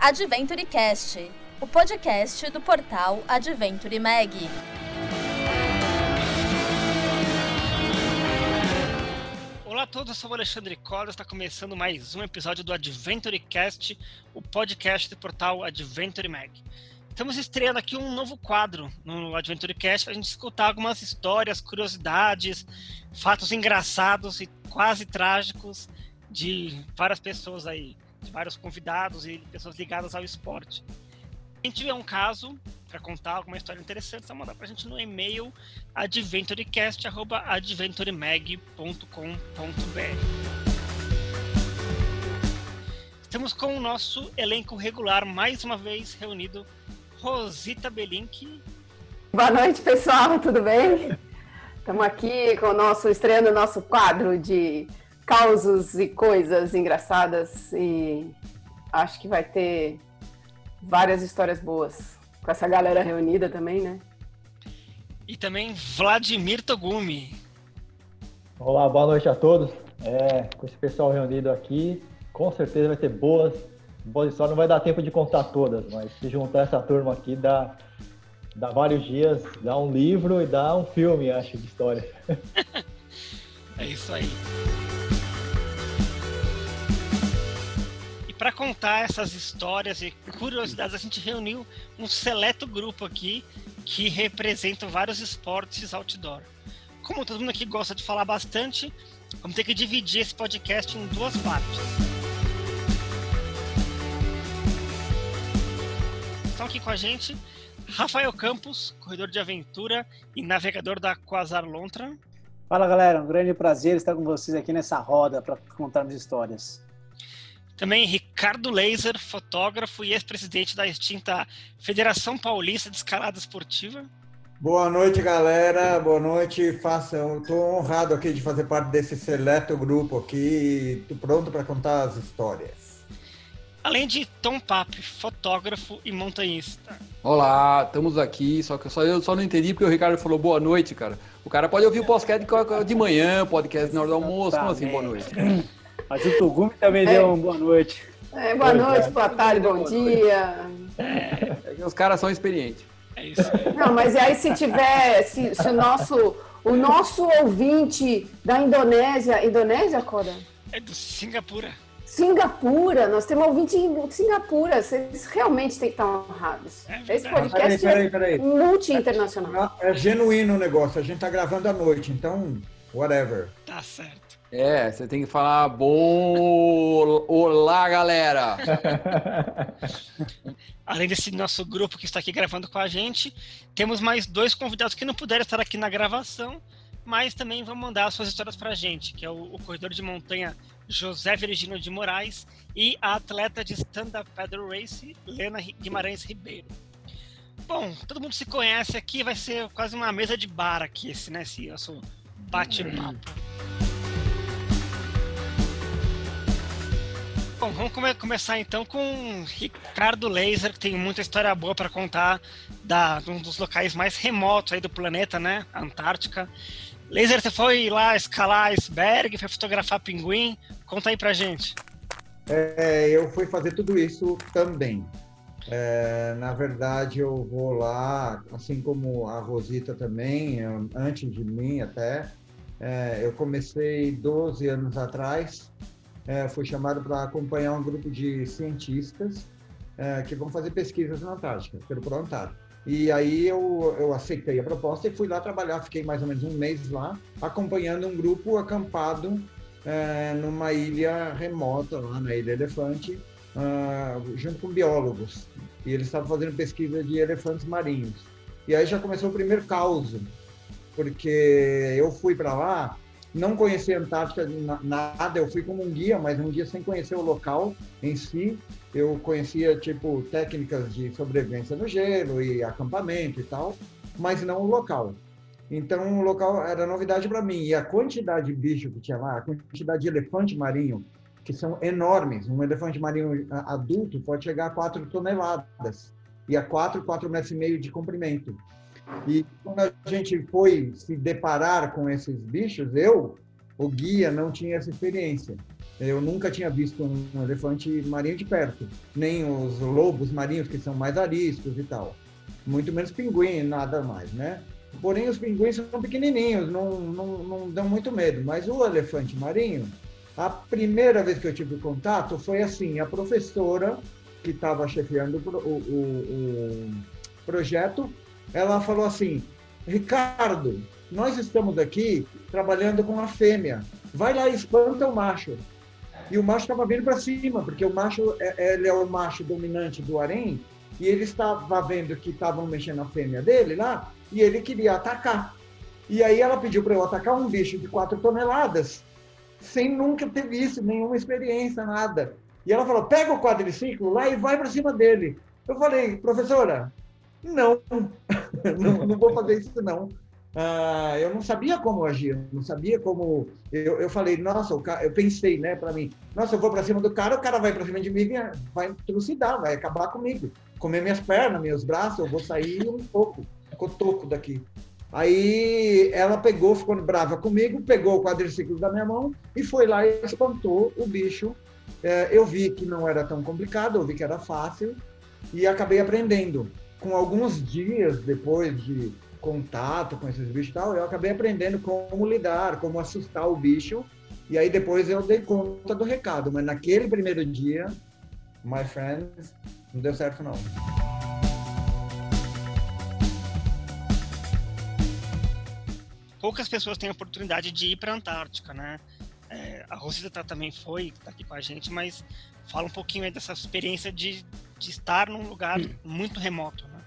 Adventure Cast, o podcast do portal Adventure Mag. Olá a todos, eu sou o Alexandre Costa, está começando mais um episódio do Adventure Cast, o podcast do portal Adventure Mag. Estamos estreando aqui um novo quadro no Adventure Cast para a gente escutar algumas histórias, curiosidades, fatos engraçados e quase trágicos de várias pessoas aí, de vários convidados e pessoas ligadas ao esporte. Quem tiver um caso para contar alguma história interessante, só mandar para a gente no e-mail adventurecast.adventuremag.com.br. Estamos com o nosso elenco regular mais uma vez reunido. Rosita Belink. Boa noite, pessoal, tudo bem? Estamos aqui com o nosso, estreando o nosso quadro de causos e coisas engraçadas e acho que vai ter várias histórias boas com essa galera reunida também, né? E também Vladimir Togumi. Olá, boa noite a todos. É, com esse pessoal reunido aqui, com certeza vai ter boas, boas histórias. Não vai dar tempo de contar todas, mas se juntar essa turma aqui dá, dá vários dias, dá um livro e dá um filme, acho, de história. é isso aí. Para contar essas histórias e curiosidades, a gente reuniu um seleto grupo aqui que representa vários esportes outdoor. Como todo mundo aqui gosta de falar bastante, vamos ter que dividir esse podcast em duas partes. Estão aqui com a gente Rafael Campos, corredor de aventura e navegador da Quasar Lontra. Fala galera, um grande prazer estar com vocês aqui nessa roda para contarmos histórias. Também Ricardo Laser, fotógrafo e ex-presidente da extinta Federação Paulista de Escalada Esportiva. Boa noite, galera. Boa noite. Façam. Estou honrado aqui de fazer parte desse seleto grupo aqui. Estou pronto para contar as histórias. Além de Tom Pape, fotógrafo e montanhista. Olá, estamos aqui. Só que só eu só não entendi porque o Ricardo falou boa noite, cara. O cara pode ouvir o podcast de manhã, podcast na hora do almoço. Como assim, boa noite? Mas o Tugumi também é. deu uma boa noite. É, boa noite, boa tarde, bom dia. É, os caras são experientes. É isso. Não, mas aí se tiver, se, se o nosso o nosso ouvinte da Indonésia, Indonésia, Cora? É do Singapura. Singapura, nós temos ouvinte em Singapura, vocês realmente têm que estar honrados. É Esse podcast peraí, peraí, é multi-internacional. É, é genuíno o negócio, a gente está gravando à noite, então, whatever. Tá certo. É, você tem que falar bom. Olá, galera! Além desse nosso grupo que está aqui gravando com a gente, temos mais dois convidados que não puderam estar aqui na gravação, mas também vão mandar suas histórias para a gente, que é o, o corredor de montanha José Virgínio de Moraes e a atleta de stand-up paddle race Lena Guimarães Ribeiro. Bom, todo mundo se conhece aqui, vai ser quase uma mesa de bar aqui, esse, né, esse nosso bate-papo. Bom, vamos come começar então com Ricardo Laser, que tem muita história boa para contar da um dos locais mais remotos aí do planeta, né? Antártica. Laser, você foi lá escalar iceberg, foi fotografar pinguim. Conta aí pra gente. É, eu fui fazer tudo isso também. É, na verdade, eu vou lá, assim como a Rosita também, antes de mim até. É, eu comecei 12 anos atrás é, fui chamado para acompanhar um grupo de cientistas é, que vão fazer pesquisas na Antártica, pelo ProAntártico. E aí eu, eu aceitei a proposta e fui lá trabalhar, fiquei mais ou menos um mês lá, acompanhando um grupo acampado é, numa ilha remota, lá na Ilha Elefante, uh, junto com biólogos. E eles estavam fazendo pesquisa de elefantes marinhos. E aí já começou o primeiro caos, porque eu fui para lá não conheci a Antártica nada, eu fui como um guia, mas um dia sem conhecer o local em si. Eu conhecia, tipo, técnicas de sobrevivência no gelo e acampamento e tal, mas não o local. Então, o local era novidade para mim. E a quantidade de bicho que tinha lá, a quantidade de elefante marinho, que são enormes. Um elefante marinho adulto pode chegar a 4 toneladas. E a 4, 4 metros e meio de comprimento. E quando a gente foi se deparar com esses bichos, eu o guia não tinha essa experiência. Eu nunca tinha visto um elefante marinho de perto, nem os lobos marinhos, que são mais ariscos e tal. Muito menos pinguim, nada mais, né? Porém, os pinguins são pequenininhos, não, não, não dão muito medo. Mas o elefante marinho, a primeira vez que eu tive contato foi assim: a professora que estava chefiando o, o, o, projeto, ela falou assim: Ricardo, nós estamos aqui trabalhando com a fêmea. Vai lá e espanta o macho. E o macho estava vindo para cima, porque o macho é, ele é o macho dominante do harém, e ele estava vendo que estavam mexendo a fêmea dele lá, e ele queria atacar. E aí ela pediu para eu atacar um bicho de 4 toneladas, sem nunca ter visto nenhuma experiência, nada. E ela falou: pega o quadriciclo lá e vai para cima dele. Eu falei, professora, não, não, não vou fazer isso não. Ah, eu não sabia como agir, não sabia como. Eu, eu falei, nossa, o cara, eu pensei, né, para mim, nossa, eu vou para cima do cara, o cara vai para cima de mim, vai trucidar, vai acabar comigo, comer minhas pernas, meus braços, eu vou sair um pouco, cotoco daqui. Aí ela pegou, ficou brava comigo, pegou o quadriciclo da minha mão e foi lá e espantou o bicho. É, eu vi que não era tão complicado, eu vi que era fácil e acabei aprendendo. Com alguns dias depois de contato com esses bichos e tal, eu acabei aprendendo como lidar, como assustar o bicho. E aí depois eu dei conta do recado. Mas naquele primeiro dia, my friends, não deu certo não. Poucas pessoas têm a oportunidade de ir para a Antártica, né? É, a Rosita também foi, tá aqui com a gente, mas fala um pouquinho aí dessa experiência de, de estar num lugar muito remoto, né?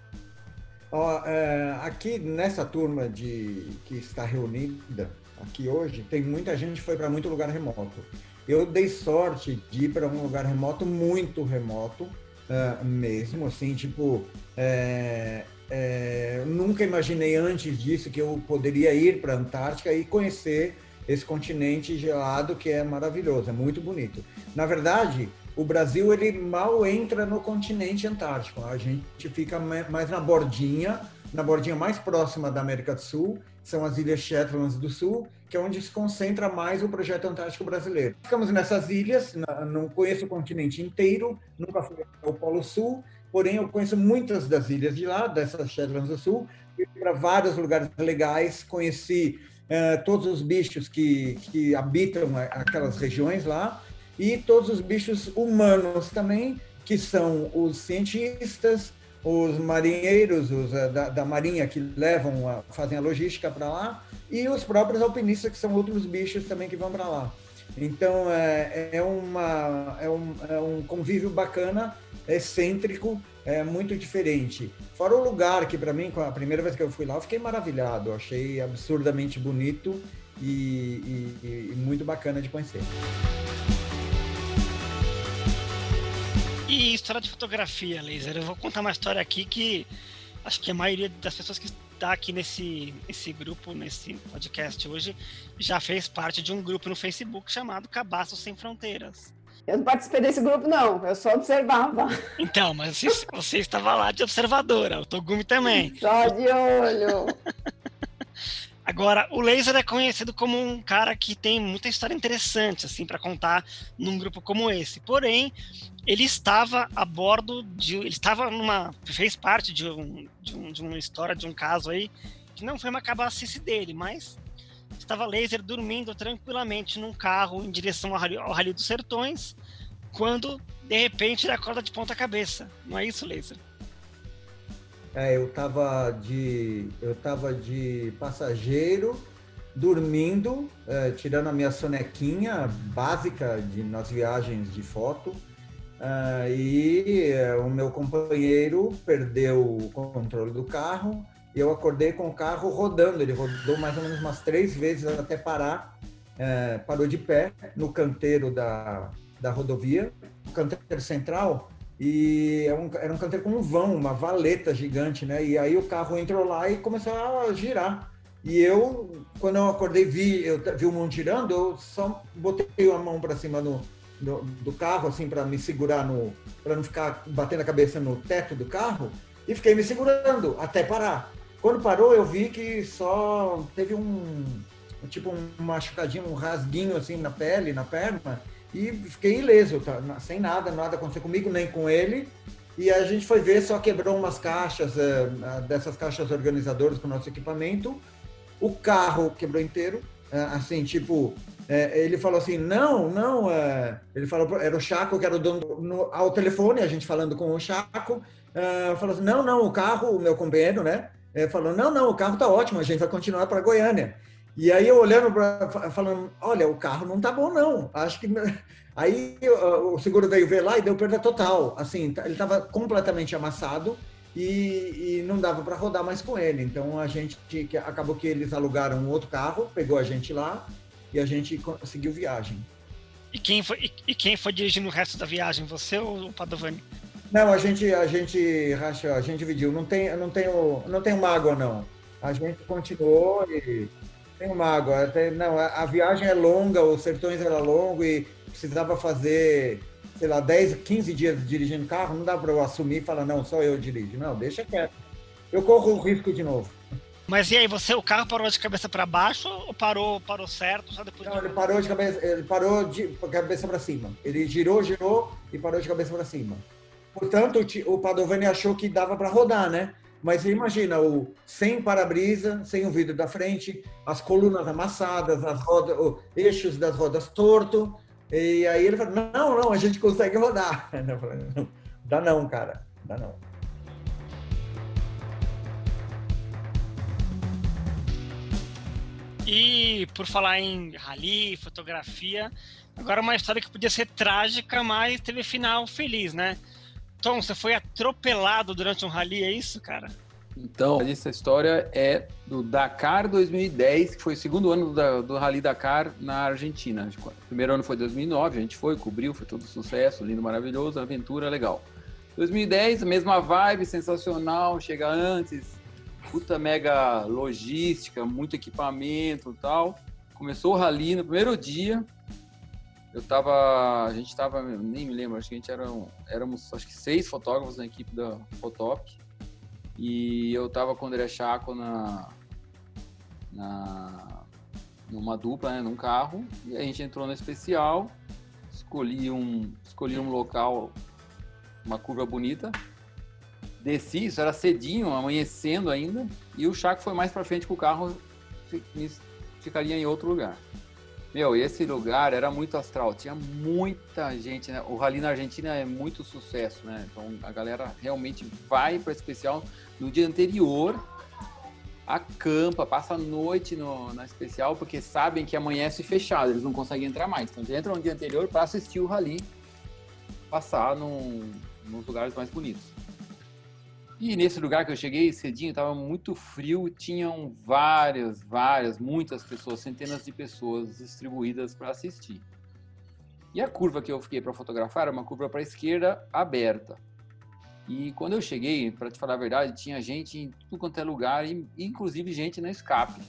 Ó, é, aqui nessa turma de que está reunida aqui hoje, tem muita gente que foi para muito lugar remoto. Eu dei sorte de ir para um lugar remoto, muito remoto, uh, mesmo, assim, tipo, é, é, nunca imaginei antes disso que eu poderia ir para a Antártica e conhecer esse continente gelado que é maravilhoso, é muito bonito. Na verdade, o Brasil ele mal entra no continente antártico. A gente fica mais na bordinha, na bordinha mais próxima da América do Sul, são as Ilhas Shetlands do Sul, que é onde se concentra mais o projeto antártico brasileiro. Ficamos nessas ilhas, não conheço o continente inteiro, nunca fui ao Polo Sul, porém eu conheço muitas das ilhas de lá, dessas Shetlands do Sul, fui para vários lugares legais, conheci uh, todos os bichos que, que habitam aquelas regiões lá, e todos os bichos humanos também, que são os cientistas, os marinheiros os, eh, da, da, marinha que levam, a, fazem a logística para lá, e os próprios alpinistas, que são outros bichos também que vão para lá. Então, é, é, uma, é, um, é um convívio bacana, excêntrico, é muito diferente. Fora o lugar que, para mim, a primeira vez que eu fui lá, eu fiquei maravilhado, achei absurdamente bonito e, e, e muito bacana de conhecer. E história de fotografia, Laser. Eu vou contar uma história aqui que acho que a maioria das pessoas que está aqui nesse, nesse grupo, nesse podcast hoje, já fez parte de um grupo no Facebook chamado Cabaços Sem Fronteiras. Eu não participei desse grupo, não. Eu só observava. Então, mas você, você estava lá de observadora. O Togumi também. Só de olho. Agora, o Laser é conhecido como um cara que tem muita história interessante, assim, para contar num grupo como esse. Porém, ele estava a bordo de. Ele estava numa. fez parte de, um, de, um, de uma história, de um caso aí, que não foi uma cabacice dele, mas estava Laser dormindo tranquilamente num carro em direção ao Rally, dos Sertões, quando, de repente, ele acorda de ponta cabeça. Não é isso, Laser? É, eu estava de, eu tava de passageiro, dormindo, é, tirando a minha sonequinha básica de, nas viagens de foto. É, e é, o meu companheiro perdeu o controle do carro e eu acordei com o carro rodando. Ele rodou mais ou menos umas três vezes até parar. É, parou de pé no canteiro da, da rodovia, canteiro central e era é um, era um canteiro com um vão, uma valeta gigante, né? E aí o carro entrou lá e começou a girar. E eu, quando eu acordei, vi, eu vi o mundo girando, eu só botei a mão para cima do, do, carro, assim, para me segurar no. para não ficar batendo a cabeça no teto do carro, e fiquei me segurando até parar. Quando parou, eu vi que só teve um, tipo um machucadinho, um rasguinho assim na pele, na perna, e fiquei ileso, tá? sem nada, nada aconteceu comigo, nem com ele. E a gente foi ver, só quebrou umas caixas, é, dessas caixas organizadoras com o nosso equipamento. O carro quebrou inteiro, é, assim, tipo, é, ele falou assim, não, não, ele falou, era o Chaco, que era o dono, no, ao telefone, a gente falando com o Chaco, falou assim, não, não, o carro, o meu companheiro, né, falou, não, não, o carro tá ótimo, a gente vai continuar para Goiânia. E aí eu olhando para falando, olha, o carro não tá bom não. Acho que aí o seguro veio ver lá e deu perda total. Assim, tá, ele estava completamente amassado e, e não dava para rodar mais com ele. Então a gente acabou que eles alugaram um outro carro, pegou a gente lá e a gente seguiu viagem. E quem foi e, quem foi dirigindo o resto da viagem, você ou o Padovani? Não, a gente a gente racha, a gente dividiu. Não tem não tenho não tenho mágoa não. A gente continuou e tem uma água. Tem, não, a, a, viagem é longa, os sertões era longo e precisava fazer, sei lá, 10, 15 dias dirigindo carro. Não dá para eu assumir e falar, não, só eu dirijo. Não, deixa quieto. Eu corro o risco de novo. Mas e aí, você, o carro parou de cabeça para baixo ou parou, parou certo? Só depois não, de... ele parou de cabeça, ele parou de cabeça para cima. Ele girou, girou e parou de cabeça para cima. Portanto, o Padovani achou que dava para rodar, né? Mas imagina o sem para-brisa, sem o vidro da frente, as colunas amassadas, as rodas, os eixos das rodas torto. E aí ele falou: não, não, a gente consegue rodar. Eu falei, não, dá não, cara, dá não. E por falar em rally, fotografia, agora uma história que podia ser trágica, mas teve final feliz, né? Tom, você foi atropelado durante um rally, é isso, cara? Então, essa história é do Dakar 2010, que foi o segundo ano do, do Rally Dakar na Argentina. O primeiro ano foi 2009, a gente foi, cobriu, foi todo sucesso, lindo, maravilhoso, aventura legal. 2010, a mesma vibe, sensacional, chega antes, puta mega logística, muito equipamento e tal. Começou o rally no primeiro dia, eu tava, a gente tava, nem me lembro, acho que a gente era, éramos, acho que seis fotógrafos na equipe da Fotop. E eu tava com o André Chaco na, na numa dupla, né, num carro, e a gente entrou no especial, escolhi um, escolhi um local, uma curva bonita, desci, isso era cedinho, amanhecendo ainda, e o Chaco foi mais para frente com o carro, ficaria em outro lugar. Meu, esse lugar era muito astral, tinha muita gente, né? O Rally na Argentina é muito sucesso, né? Então a galera realmente vai para especial no dia anterior, acampa, passa a noite no, na especial, porque sabem que amanhece fechado, eles não conseguem entrar mais. Então eles entram no dia anterior para assistir o Rally, passar num, nos lugares mais bonitos. E nesse lugar que eu cheguei cedinho, estava muito frio, tinham várias, várias, muitas pessoas, centenas de pessoas distribuídas para assistir. E a curva que eu fiquei para fotografar era uma curva para a esquerda aberta. E quando eu cheguei, para te falar a verdade, tinha gente em tudo quanto é lugar, inclusive gente na escape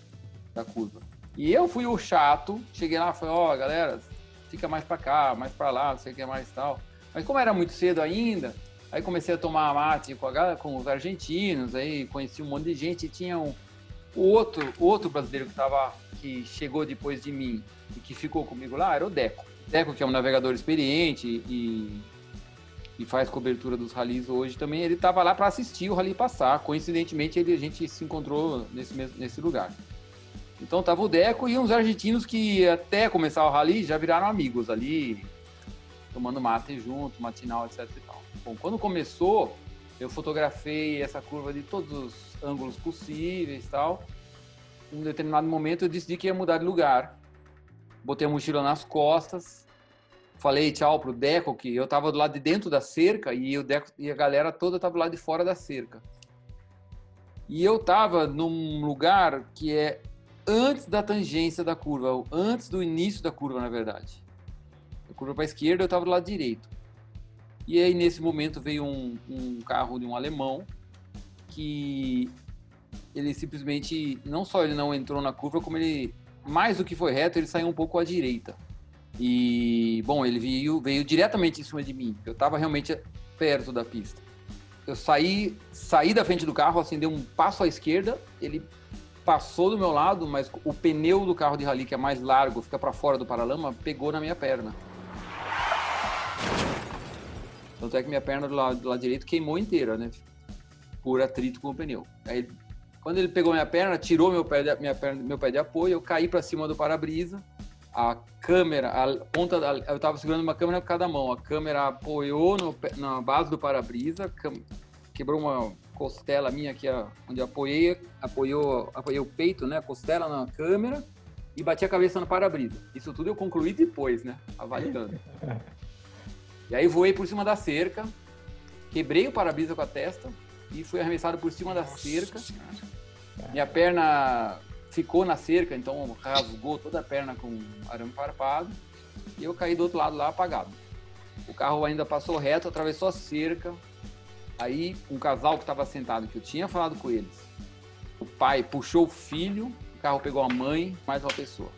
da curva. E eu fui o chato, cheguei lá falei, ó, oh, galera, fica mais para cá, mais para lá, não sei o que mais tal. Mas como era muito cedo ainda, Aí comecei a tomar mate com, a, com os argentinos, aí conheci um monte de gente e tinha um outro, outro brasileiro que tava, que chegou depois de mim e que ficou comigo lá, era o Deco. Deco, que é um navegador experiente e, e faz cobertura dos ralis hoje também, ele estava lá para assistir o rally passar. Coincidentemente, ele, a gente se encontrou nesse, nesse lugar. Então tava o Deco e uns argentinos que até começar o rally já viraram amigos ali, tomando mate junto, matinal, etc e tal. Bom, quando começou, eu fotografei essa curva de todos os ângulos possíveis tal. Em um determinado momento eu decidi que ia mudar de lugar. Botei a mochila nas costas, falei tchau pro Deco, que eu tava do lado de dentro da cerca e o Deco e a galera toda tava do lado de fora da cerca. E eu tava num lugar que é antes da tangência da curva, antes do início da curva, na verdade. A curva para a esquerda, eu tava do lado direito. E aí, nesse momento, veio um, um carro de um alemão que ele simplesmente, não só ele não entrou na curva, como ele, mais do que foi reto, ele saiu um pouco à direita. E, bom, ele veio, veio diretamente em cima de mim. Eu estava realmente perto da pista. Eu saí, saí da frente do carro, assim, dei um passo à esquerda, ele passou do meu lado, mas o pneu do carro de rally, que é mais largo, fica para fora do paralama, pegou na minha perna. Tanto é que minha perna do lado, do lado direito queimou inteira, né? Por atrito com o pneu. Aí, quando ele pegou minha perna, tirou meu pé de, minha perna, meu pé de apoio, eu caí para cima do para-brisa. A câmera, a ponta, eu estava segurando uma câmera com cada mão. A câmera apoiou no, na base do para-brisa, quebrou uma costela minha aqui, onde eu apoiei, apoiou, apoiei o peito, né? A costela na câmera e bati a cabeça no para-brisa. Isso tudo eu concluí depois, né? Avaliando. E aí voei por cima da cerca, quebrei o para-brisa com a testa e fui arremessado por cima da cerca. Minha perna ficou na cerca, então rasgou toda a perna com arame farpado. E eu caí do outro lado lá apagado. O carro ainda passou reto, atravessou a cerca. Aí um casal que estava sentado, que eu tinha falado com eles, o pai puxou o filho, o carro pegou a mãe, mais uma pessoa.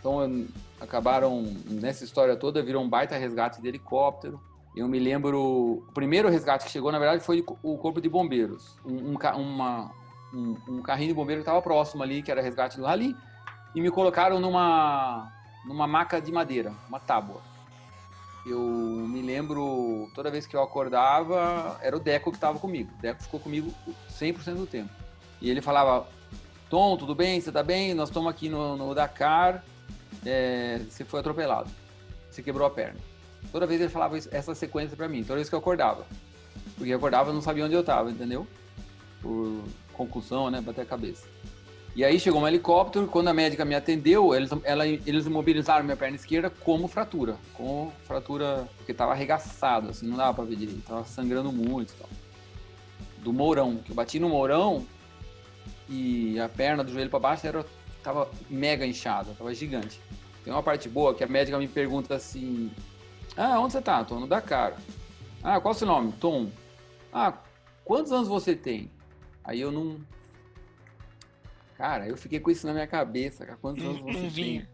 Então acabaram, nessa história toda, virou um baita resgate de helicóptero. Eu me lembro, o primeiro resgate que chegou, na verdade, foi o corpo de bombeiros. Um, um, uma, um, um carrinho de bombeiro estava próximo ali, que era resgate do rally, e me colocaram numa, numa maca de madeira, uma tábua. Eu me lembro, toda vez que eu acordava, era o Deco que estava comigo. O Deco ficou comigo 100% do tempo. E ele falava, Tom, tudo bem? Você está bem? Nós estamos aqui no, no Dakar é, você foi atropelado, você quebrou a perna. Toda vez ele falava essa sequência para mim, toda vez que eu acordava. Porque eu acordava não sabia onde eu estava, entendeu? Por concussão, né? Bater a cabeça. E aí chegou um helicóptero, quando a médica me atendeu, eles, ela, eles imobilizaram minha perna esquerda como fratura. Com fratura, porque estava arregaçado, assim, não dava para ver direito, tava sangrando muito e tal. Do mourão, que eu bati no mourão e a perna do joelho para baixo era tava mega inchada, tava gigante. Tem uma parte boa que a médica me pergunta assim: Ah, onde você tá? Tô no Dakar. Ah, qual é o seu nome? Tom. Ah, quantos anos você tem? Aí eu não. Cara, eu fiquei com isso na minha cabeça. Cara. Quantos anos você tem?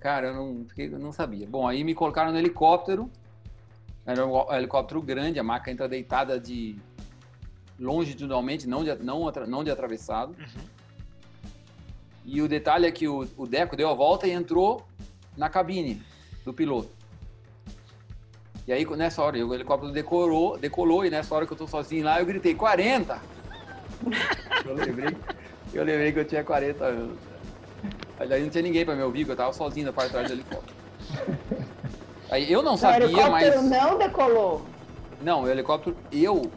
Cara, eu não, fiquei, eu não sabia. Bom, aí me colocaram no helicóptero. Era um helicóptero grande, a maca entra deitada de longitudinalmente, não de, não, não de atravessado. Uhum. E o detalhe é que o, o Deco deu a volta e entrou na cabine do piloto. E aí, nessa hora, o helicóptero decorou, decolou, e nessa hora que eu tô sozinho lá, eu gritei, 40! eu lembrei, eu lembrei que eu tinha 40 anos. Aí não tinha ninguém para me ouvir, que eu tava sozinho na parte de trás do helicóptero. Aí eu não sabia, mas... O helicóptero não decolou? Não, o helicóptero, eu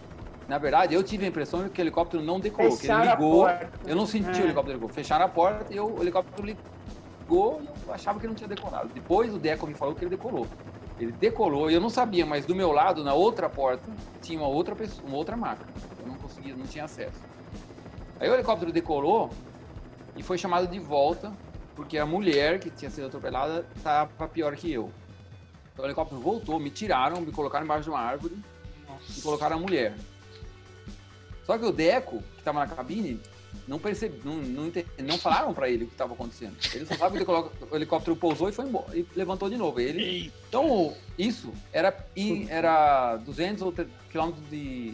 na verdade, eu tive a impressão que o helicóptero não decolou, Fecharam que ele ligou. Eu não senti é. o helicóptero ligou. Fecharam a porta e eu, o helicóptero ligou e eu achava que não tinha decolado. Depois o Deco me falou que ele decolou. Ele decolou e eu não sabia, mas do meu lado, na outra porta, tinha uma outra pessoa, uma outra máquina. Eu não conseguia, não tinha acesso. Aí o helicóptero decolou e foi chamado de volta porque a mulher que tinha sido atropelada estava pior que eu. Então o helicóptero voltou, me tiraram, me colocaram embaixo de uma árvore Nossa. e colocaram a mulher. Só que o Deco, que estava na cabine, não percebe, não, não, não falaram para ele o que estava acontecendo. Ele só sabe que o helicóptero pousou e foi embora e levantou de novo. Ele, então isso era era 200 ou quilômetros de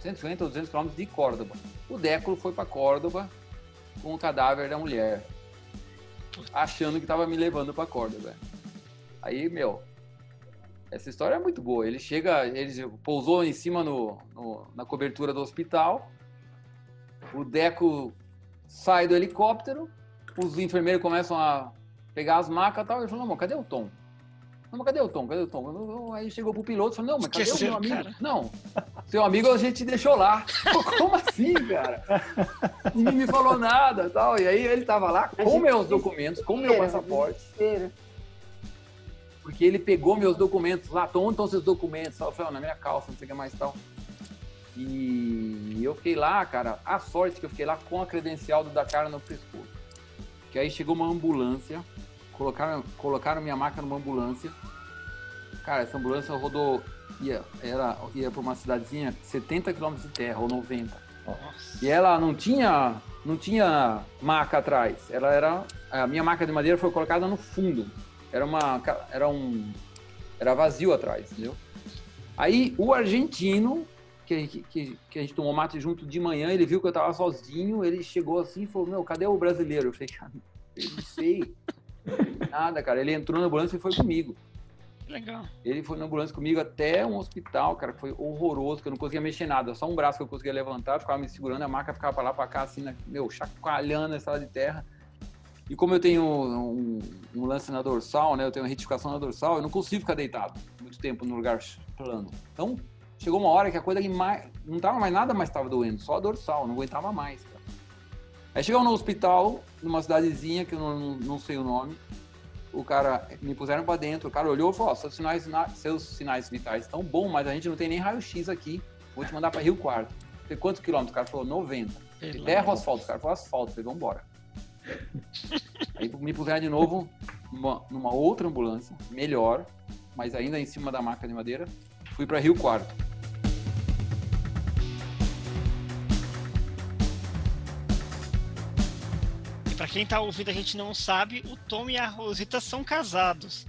150 ou 200 quilômetros de Córdoba. O Deco foi para Córdoba com o cadáver da mulher, achando que estava me levando para Córdoba. Aí meu, essa história é muito boa. Ele chega, ele pousou em cima no, no, na cobertura do hospital. O Deco sai do helicóptero. Os enfermeiros começam a pegar as macas e tal. Ele falou: Não, cadê o Tom? Não, mas cadê o Tom? Cadê o Tom? Aí chegou pro piloto e falou: Não, mas cadê Esqueceu, o meu amigo? Cara. Não, seu amigo a gente deixou lá. Como assim, cara? Ninguém me falou nada tal. E aí ele tava lá com meus documentos, com meu passaporte porque ele pegou meus documentos lá, onde estão seus documentos? Eu falei, na minha calça, não sei o que mais tal. E eu fiquei lá, cara, a sorte que eu fiquei lá com a credencial do Dakar no pescoço. Que aí chegou uma ambulância, colocaram, colocaram minha máquina numa ambulância. Cara, essa ambulância rodou, ia, era, ia para uma cidadezinha 70 km de terra, ou 90. Nossa. E ela não tinha, não tinha maca atrás. Ela era, a minha maca de madeira foi colocada no fundo era uma era um era vazio atrás, entendeu? Aí o argentino que, que, que a gente tomou mate junto de manhã, ele viu que eu tava sozinho, ele chegou assim e falou, meu, cadê o brasileiro? Eu falei, cara, eu não sei. Nada, cara. Ele entrou na ambulância e foi comigo. Legal. Ele foi na ambulância comigo até um hospital, cara, que foi horroroso, que eu não conseguia mexer nada. Só um braço que eu conseguia levantar, ficava me segurando, a maca ficava pra lá, pra cá, assim, né? meu, chacoalhando essa de terra. E como eu tenho um, um, lance na dorsal, né? Eu tenho uma retificação na dorsal, eu não consigo ficar deitado muito tempo no lugar plano. Então, chegou uma hora que a coisa que mais. Não tava mais nada mais estava doendo, só a dorsal, não aguentava mais. Cara. Aí chegou no hospital, numa cidadezinha que eu não, não, não sei o nome. O cara me puseram para dentro, o cara olhou e falou: oh, seus, sinais, seus sinais vitais estão bons, mas a gente não tem nem raio-x aqui. Vou te mandar para Rio Quarto. Falei, quantos quilômetros? O cara falou: 90. Terra ou asfalto? O cara falou: asfalto. Falei, vambora. Aí me puseram de novo numa, numa outra ambulância, melhor, mas ainda em cima da maca de madeira. Fui para Rio Quarto. E para quem tá ouvindo a gente não sabe, o Tom e a Rosita são casados.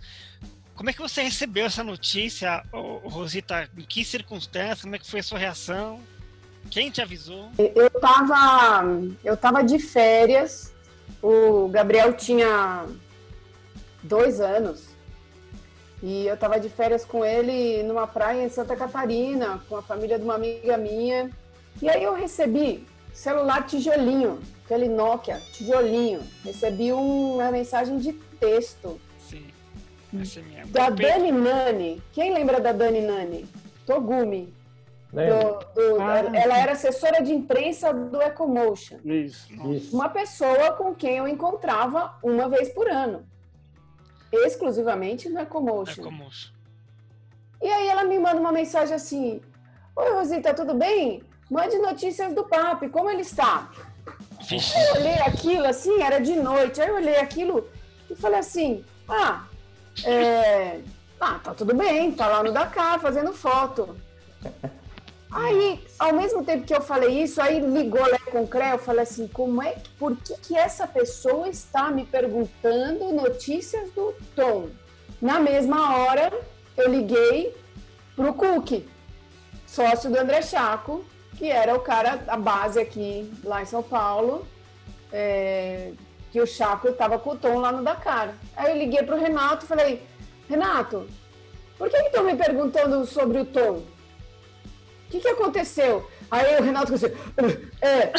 Como é que você recebeu essa notícia, Rosita? Em que circunstâncias? Como é que foi a sua reação? Quem te avisou? Eu tava, eu tava de férias o Gabriel tinha dois anos e eu estava de férias com ele numa praia em Santa Catarina, com a família de uma amiga minha. E aí eu recebi celular tijolinho, aquele Nokia, tijolinho. Recebi uma mensagem de texto. Sim. Essa é minha. Da Dani Nani. Quem lembra da Dani Nani? Togumi. Do, do, ah, ela era assessora de imprensa do Ecomotion. Isso, isso. Uma pessoa com quem eu encontrava uma vez por ano. Exclusivamente no Ecomotion. Ecomotion. E aí ela me manda uma mensagem assim: Oi, Rosita, tudo bem? Mande notícias do papi, como ele está? Vixe. Eu olhei aquilo assim, era de noite. Aí eu olhei aquilo e falei assim: Ah, é... ah tá tudo bem, tá lá no Dakar fazendo foto. Aí, ao mesmo tempo que eu falei isso, aí ligou Lé com Cré, eu falei assim, como é que, por que, que essa pessoa está me perguntando notícias do Tom? Na mesma hora, eu liguei pro Cook, sócio do André Chaco, que era o cara, a base aqui lá em São Paulo, é, que o Chaco estava com o Tom lá no Dakar. Aí eu liguei pro Renato e falei, Renato, por que estão me perguntando sobre o Tom? O que, que aconteceu? Aí o Renato disse, é, é,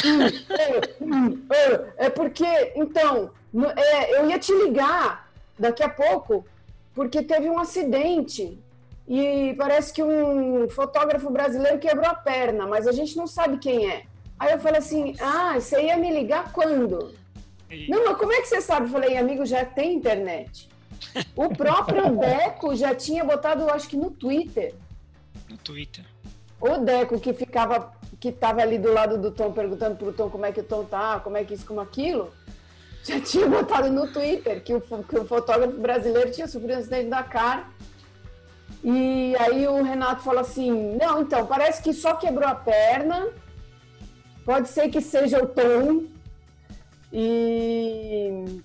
é, é porque, então, é, eu ia te ligar daqui a pouco, porque teve um acidente e parece que um fotógrafo brasileiro quebrou a perna, mas a gente não sabe quem é. Aí eu falei assim, ah, você ia me ligar quando? Não, mas como é que você sabe? Eu falei, amigo, já tem internet. O próprio Deco já tinha botado, acho que no Twitter. No Twitter. O Deco que ficava, que estava ali do lado do Tom, perguntando pro Tom como é que o Tom tá, como é que isso, como aquilo, já tinha botado no Twitter que o, que o fotógrafo brasileiro tinha sofrido um acidente da cara. E aí o Renato falou assim: não, então, parece que só quebrou a perna, pode ser que seja o Tom. E,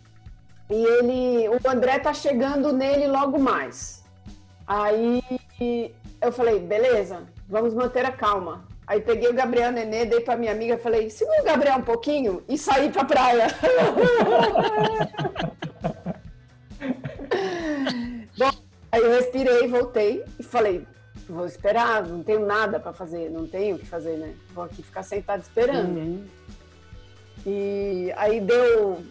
e ele, o André tá chegando nele logo mais. Aí eu falei, beleza, vamos manter a calma. Aí peguei o Gabriel Nenê, dei pra minha amiga, falei, segura o Gabriel um pouquinho e saí pra praia. Bom, aí eu respirei, voltei e falei, vou esperar, não tenho nada para fazer, não tenho o que fazer, né? Vou aqui ficar sentado esperando. Uhum. E aí deu,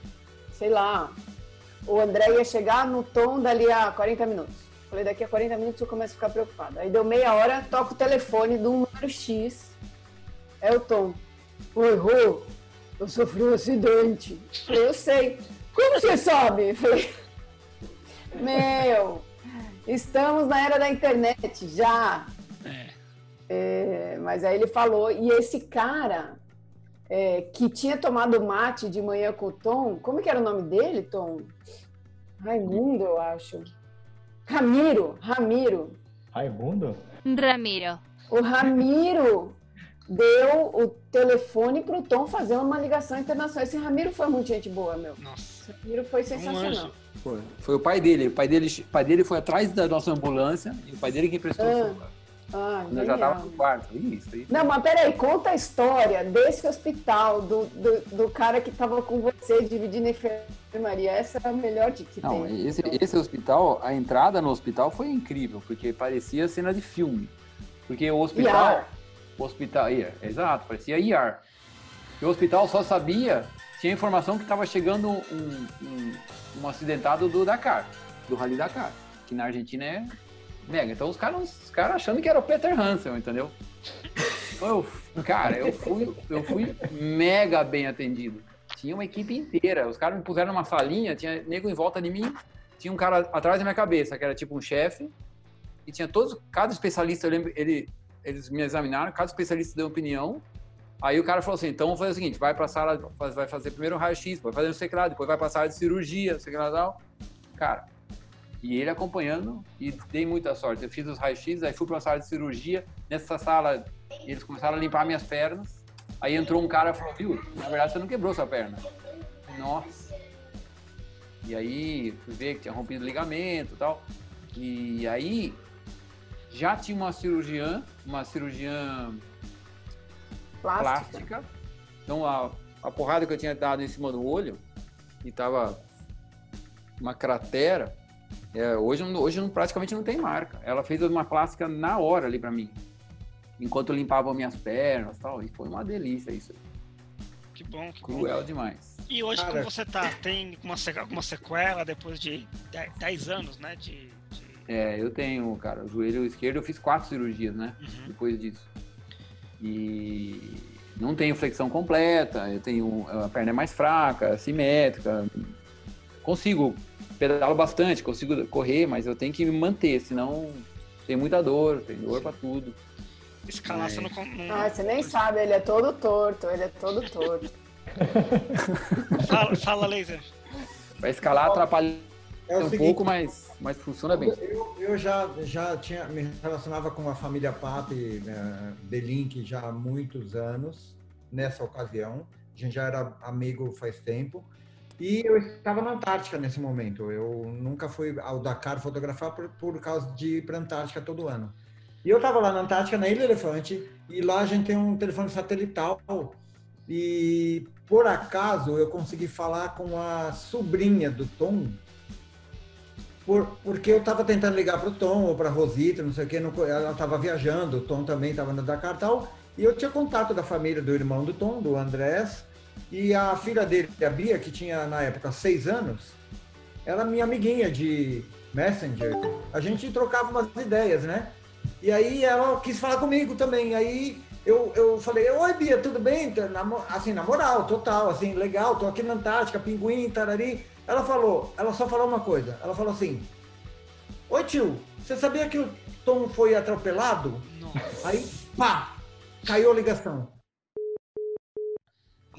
sei lá, o André ia chegar no tom dali a 40 minutos. Falei, daqui a 40 minutos eu começo a ficar preocupada. Aí deu meia hora, toco o telefone de um número X. É o Tom. Oi, Rô, eu sofri um acidente. Falei, eu sei. Como você sabe? Falei, meu, estamos na era da internet já. É. É, mas aí ele falou, e esse cara é, que tinha tomado mate de manhã com o Tom, como que era o nome dele, Tom? Raimundo, eu acho. Ramiro, Ramiro. Raimundo? Ramiro. O Ramiro deu o telefone pro Tom fazer uma ligação internacional. Esse Ramiro foi muito gente boa, meu. Nossa. Esse Ramiro foi sensacional. Um foi. foi o pai dele. O pai dele, o pai dele foi atrás da nossa ambulância e o pai dele que emprestou ah. o celular. Ah, eu já tava genial. no quarto. Isso, isso. Não, mas peraí, conta a história desse hospital, do, do, do cara que tava com você dividindo a enfermaria. Essa é a melhor de que Não, tem. esse, esse hospital, a entrada no hospital foi incrível, porque parecia cena de filme. Porque o hospital. IAR. O hospital. IAR, exato, parecia IAR. E o hospital só sabia, tinha informação que estava chegando um, um, um acidentado do Dakar, do Rally Dakar, que na Argentina é mega. Então os caras os caras achando que era o Peter Hansel, entendeu? Eu, cara, eu fui, eu fui mega bem atendido. Tinha uma equipe inteira. Os caras me puseram numa salinha, tinha nego em volta de mim, tinha um cara atrás da minha cabeça, que era tipo um chefe, e tinha todos, cada especialista, eu lembro, ele, eles me examinaram, cada especialista deu opinião. Aí o cara falou assim: então vamos fazer o seguinte, vai pra sala, vai fazer primeiro o raio-x, depois fazer o que lá, depois vai pra sala de cirurgia, sei lá tal. Cara, e ele acompanhando, e dei muita sorte. Eu fiz os raios-x, aí fui pra sala de cirurgia. Nessa sala, eles começaram a limpar minhas pernas. Aí entrou um cara e falou: viu, na verdade você não quebrou sua perna. Nossa. E aí fui ver que tinha rompido ligamento e tal. E aí já tinha uma cirurgiã, uma cirurgiã Plástica. plástica. Então a, a porrada que eu tinha dado em cima do olho e tava uma cratera, é, hoje, não- hoje praticamente não tem marca. Ela fez uma plástica na hora ali pra mim. Enquanto eu limpava minhas pernas e tal. E foi uma delícia isso. Que bom, que bom. Cruel demais. E hoje, Cara. como você tá? Tem alguma, sequ- alguma sequela depois de 10 anos, né? De, de- É, eu tenho, cara, o joelho esquerdo eu fiz quatro cirurgias, né? Uhum. Depois disso. E não tenho flexão completa, eu tenho a perna é mais fraca, simétrica. Consigo pedalo bastante, consigo correr, mas eu tenho que me manter, senão tem muita dor, tem dor pra tudo. Escalar, É. você não, não- Ah, você nem sabe, ele é todo torto, ele é todo torto. Fala, fala, laser. Pra escalar atrapalha É um seguinte, pouco, mas, mas funciona bem. Eu, eu já, já tinha, me relacionava com a família Pape, né, The Link, já há muitos anos, nessa ocasião. A gente já era amigo faz tempo. E eu estava na Antártica nesse momento. Eu nunca fui ao Dakar fotografar por, por causa de ir para a Antártica todo ano. E eu estava lá na Antártica, na Ilha Elefante, e lá a gente tem um telefone satelital. E por acaso eu consegui falar com a sobrinha do Tom, por, porque eu estava tentando ligar para o Tom ou para a Rosita, não sei o que, não ela estava viajando, o Tom também estava no Dakar tal, e eu tinha contato da família do irmão do Tom, do Andrés, e a filha dele, a Bia, que tinha na época seis anos, ela é minha amiguinha de Messenger. A gente trocava umas ideias, né? E aí ela quis falar comigo também. Aí eu, eu falei, oi Bia, tudo bem? Mo- Assim, na moral, total, assim, legal, tô aqui na Antártica, pinguim, tarari. Ela falou, ela só falou uma coisa, ela falou assim, oi tio, você sabia que o Tom foi atropelado? Nossa. Aí, pá, caiu a ligação.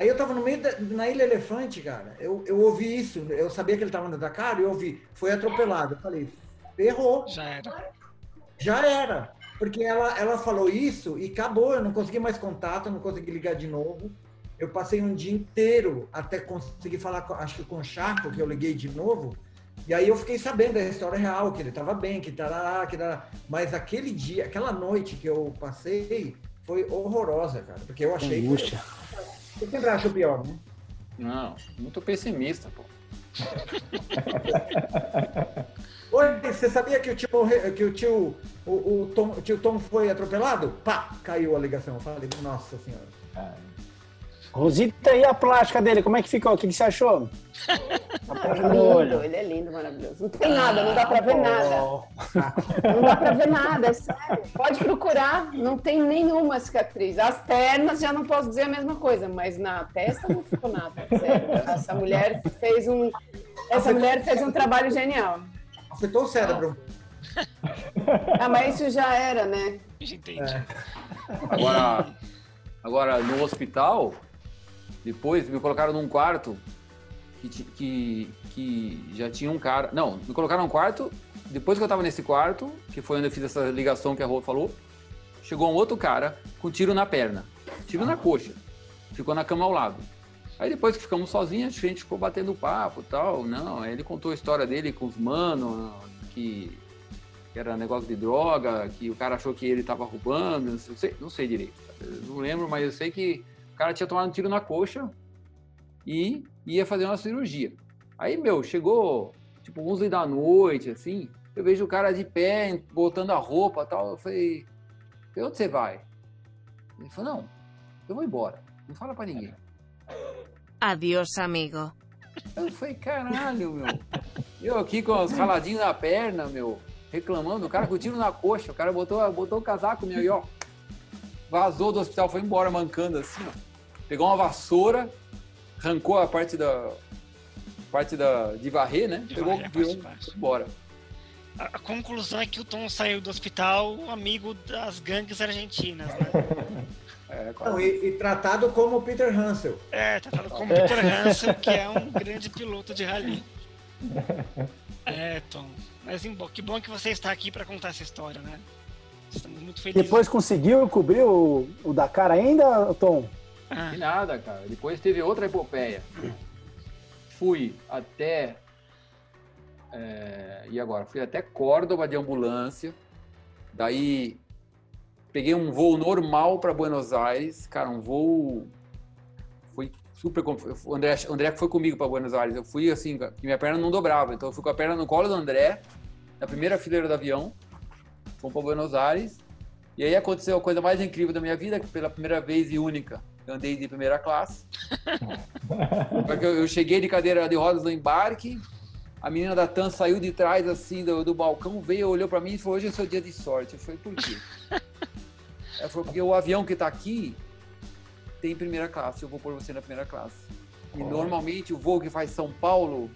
Aí eu tava no meio da, na Ilha Elefante, cara. Eu, eu ouvi isso, eu sabia que ele tava no Dakar e eu ouvi, foi atropelado. Eu falei, ferrou, Já era. já era. Porque ela, ela falou isso e acabou, eu não consegui mais contato, eu não consegui ligar de novo. Eu passei um dia inteiro até conseguir falar, com, acho que com o Chaco, que eu liguei de novo. E aí eu fiquei sabendo da história real, que ele estava bem, que tarará, que tarará. Mas aquele dia, aquela noite que eu passei, foi horrorosa, cara. Porque eu achei Angústia. que... Eu sempre acho o pior, né? Não, muito pessimista, pô. Oi, você sabia que o tio, que o tio, o, o Tom, o tio Tom foi atropelado? Pá, caiu a ligação. Eu falei, nossa senhora. Rosita, e a plástica dele, como é que ficou? O que, que você achou? A plástica do olho. ele é lindo, maravilhoso. Não tem nada, não dá pra ver nada. Oh, Não dá pra ver nada, é sério. Pode procurar, não tem nenhuma cicatriz. As pernas já não posso dizer a mesma coisa, mas na testa não ficou nada. Sério. Essa mulher fez um. Essa mulher fez um trabalho genial. Afetou o cérebro. Ah, mas isso já era, né? Já entendi. Agora, agora no hospital, depois me colocaram num quarto que, que, que já tinha um cara. Não, me colocaram num quarto. Depois que eu tava nesse quarto, que foi onde eu fiz essa ligação que a Rô falou, chegou um outro cara com tiro na perna, tiro na coxa. Ficou na cama ao lado. Aí depois que ficamos sozinhos, a gente ficou batendo papo e tal. Não, aí ele contou a história dele com os manos, que que era negócio de droga, que o cara achou que ele estava roubando, não sei, não sei direito. Não lembro, mas eu sei que cara tinha tomado um tiro na coxa e ia fazer uma cirurgia. Aí, meu, chegou tipo 11 da noite, assim, eu vejo o cara de pé, botando a roupa tal. Eu falei, onde você vai? Ele falou, não, eu vou embora. Não fala pra ninguém. Adiós, amigo. Eu falei, caralho, meu. Eu aqui com os raladinhos na perna, meu, reclamando, o cara com tiro na coxa, o cara botou, botou o casaco meu e ó, vazou do hospital, foi embora mancando assim, ó. Pegou uma vassoura, arrancou a parte da parte da de varrer, né? De Pegou, varrer a virou, foi embora. A, conclusão é que o Tom saiu do hospital amigo das gangues argentinas, né? É. Não, e, e tratado como Peter Hansel. É, tratado como Peter Hansen, que é um grande piloto de rally. É, Tom. Mas que bom que você está aqui para contar essa história, né? Estamos muito felizes. Depois conseguiu cobrir o, o Dakar ainda, Tom? Ah, Que nada, cara. Depois teve outra epopeia. Fui até. é, e agora? Fui até Córdoba de ambulância. Daí peguei um voo normal para Buenos Aires. Cara, um voo. Foi super. O André, André foi comigo para Buenos Aires. Eu fui assim, que minha perna não dobrava. Então eu fui com a perna no colo do André, na primeira fileira do avião. Fomos para Buenos Aires. E aí aconteceu a coisa mais incrível da minha vida, que pela primeira vez e única, eu andei de primeira classe. Porque eu, eu cheguei de cadeira de rodas no embarque, a menina da TAM saiu de trás, assim, do, do balcão, veio, olhou para mim e falou, hoje é seu dia de sorte. Eu falei, por quê? Ela falou, porque o avião que tá aqui tem primeira classe, eu vou pôr você na primeira classe. E normalmente o voo que faz São Paulo,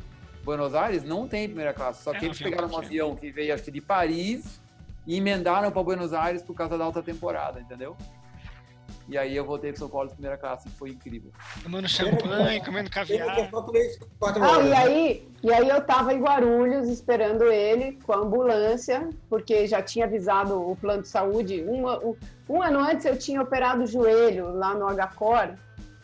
Buenos Aires, não tem primeira classe. Só É, que um eles pegaram um avião que veio, acho que de Paris, e emendaram para Buenos Aires por causa da alta temporada, entendeu? E aí eu voltei para São Paulo de primeira classe, foi incrível. tomando champanhe, comendo caviar. Ah, e né? aí, e aí eu tava em Guarulhos esperando ele com a ambulância, porque já tinha avisado o plano de saúde. Um, um, um ano antes eu tinha operado o joelho lá no HCOR.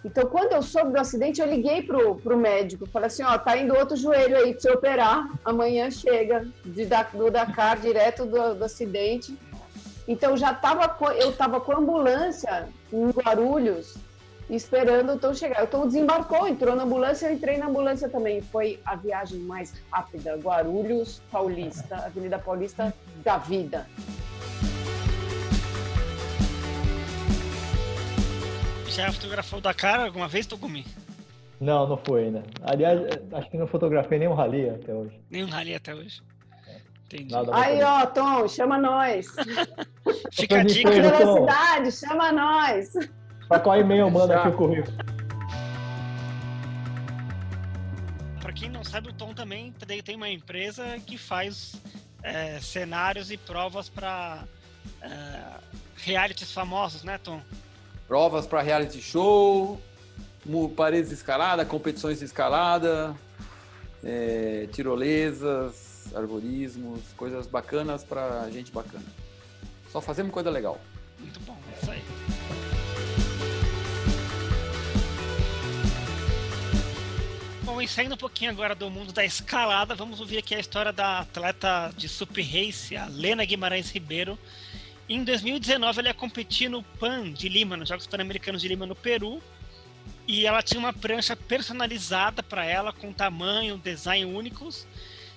Então, quando eu soube do acidente, eu liguei pro, pro médico. Falei assim, ó, tá indo outro joelho aí pra você operar. Amanhã chega de, da, do Dakar, direto do, do acidente. Então, já tava, eu tava com a ambulância em Guarulhos, esperando o Tom chegar. O Tom desembarcou, entrou na ambulância, eu entrei na ambulância também. Foi a viagem mais rápida, Guarulhos Paulista, Avenida Paulista da vida. Já fotografou o Dakar alguma vez, Togumi? Não, não foi ainda. Aliás, acho que não fotografei nenhum rally até hoje. Nenhum rally até hoje. Entendi. Nada Aí, ó, Tom, chama nós. Fica a dica. Velocidade, chama nós. Pra qual e-mail manda Já. aqui o currículo? Pra quem não sabe, o Tom também tem uma empresa que faz é, cenários e provas para realities famosos, né, Tom? Provas para reality show, paredes de escalada, competições de escalada, é, tirolesas, arborismos, coisas bacanas para gente bacana. Só fazemos coisa legal. Muito bom, é isso aí. Bom, e saindo um pouquinho agora do mundo da escalada, vamos ouvir aqui a história da atleta de Super Race, a Lena Guimarães Ribeiro. Em 2019, ela ia competir no PAN de Lima, nos Jogos Pan-Americanos de Lima, no Peru. E ela tinha uma prancha personalizada para ela, com tamanho, design únicos.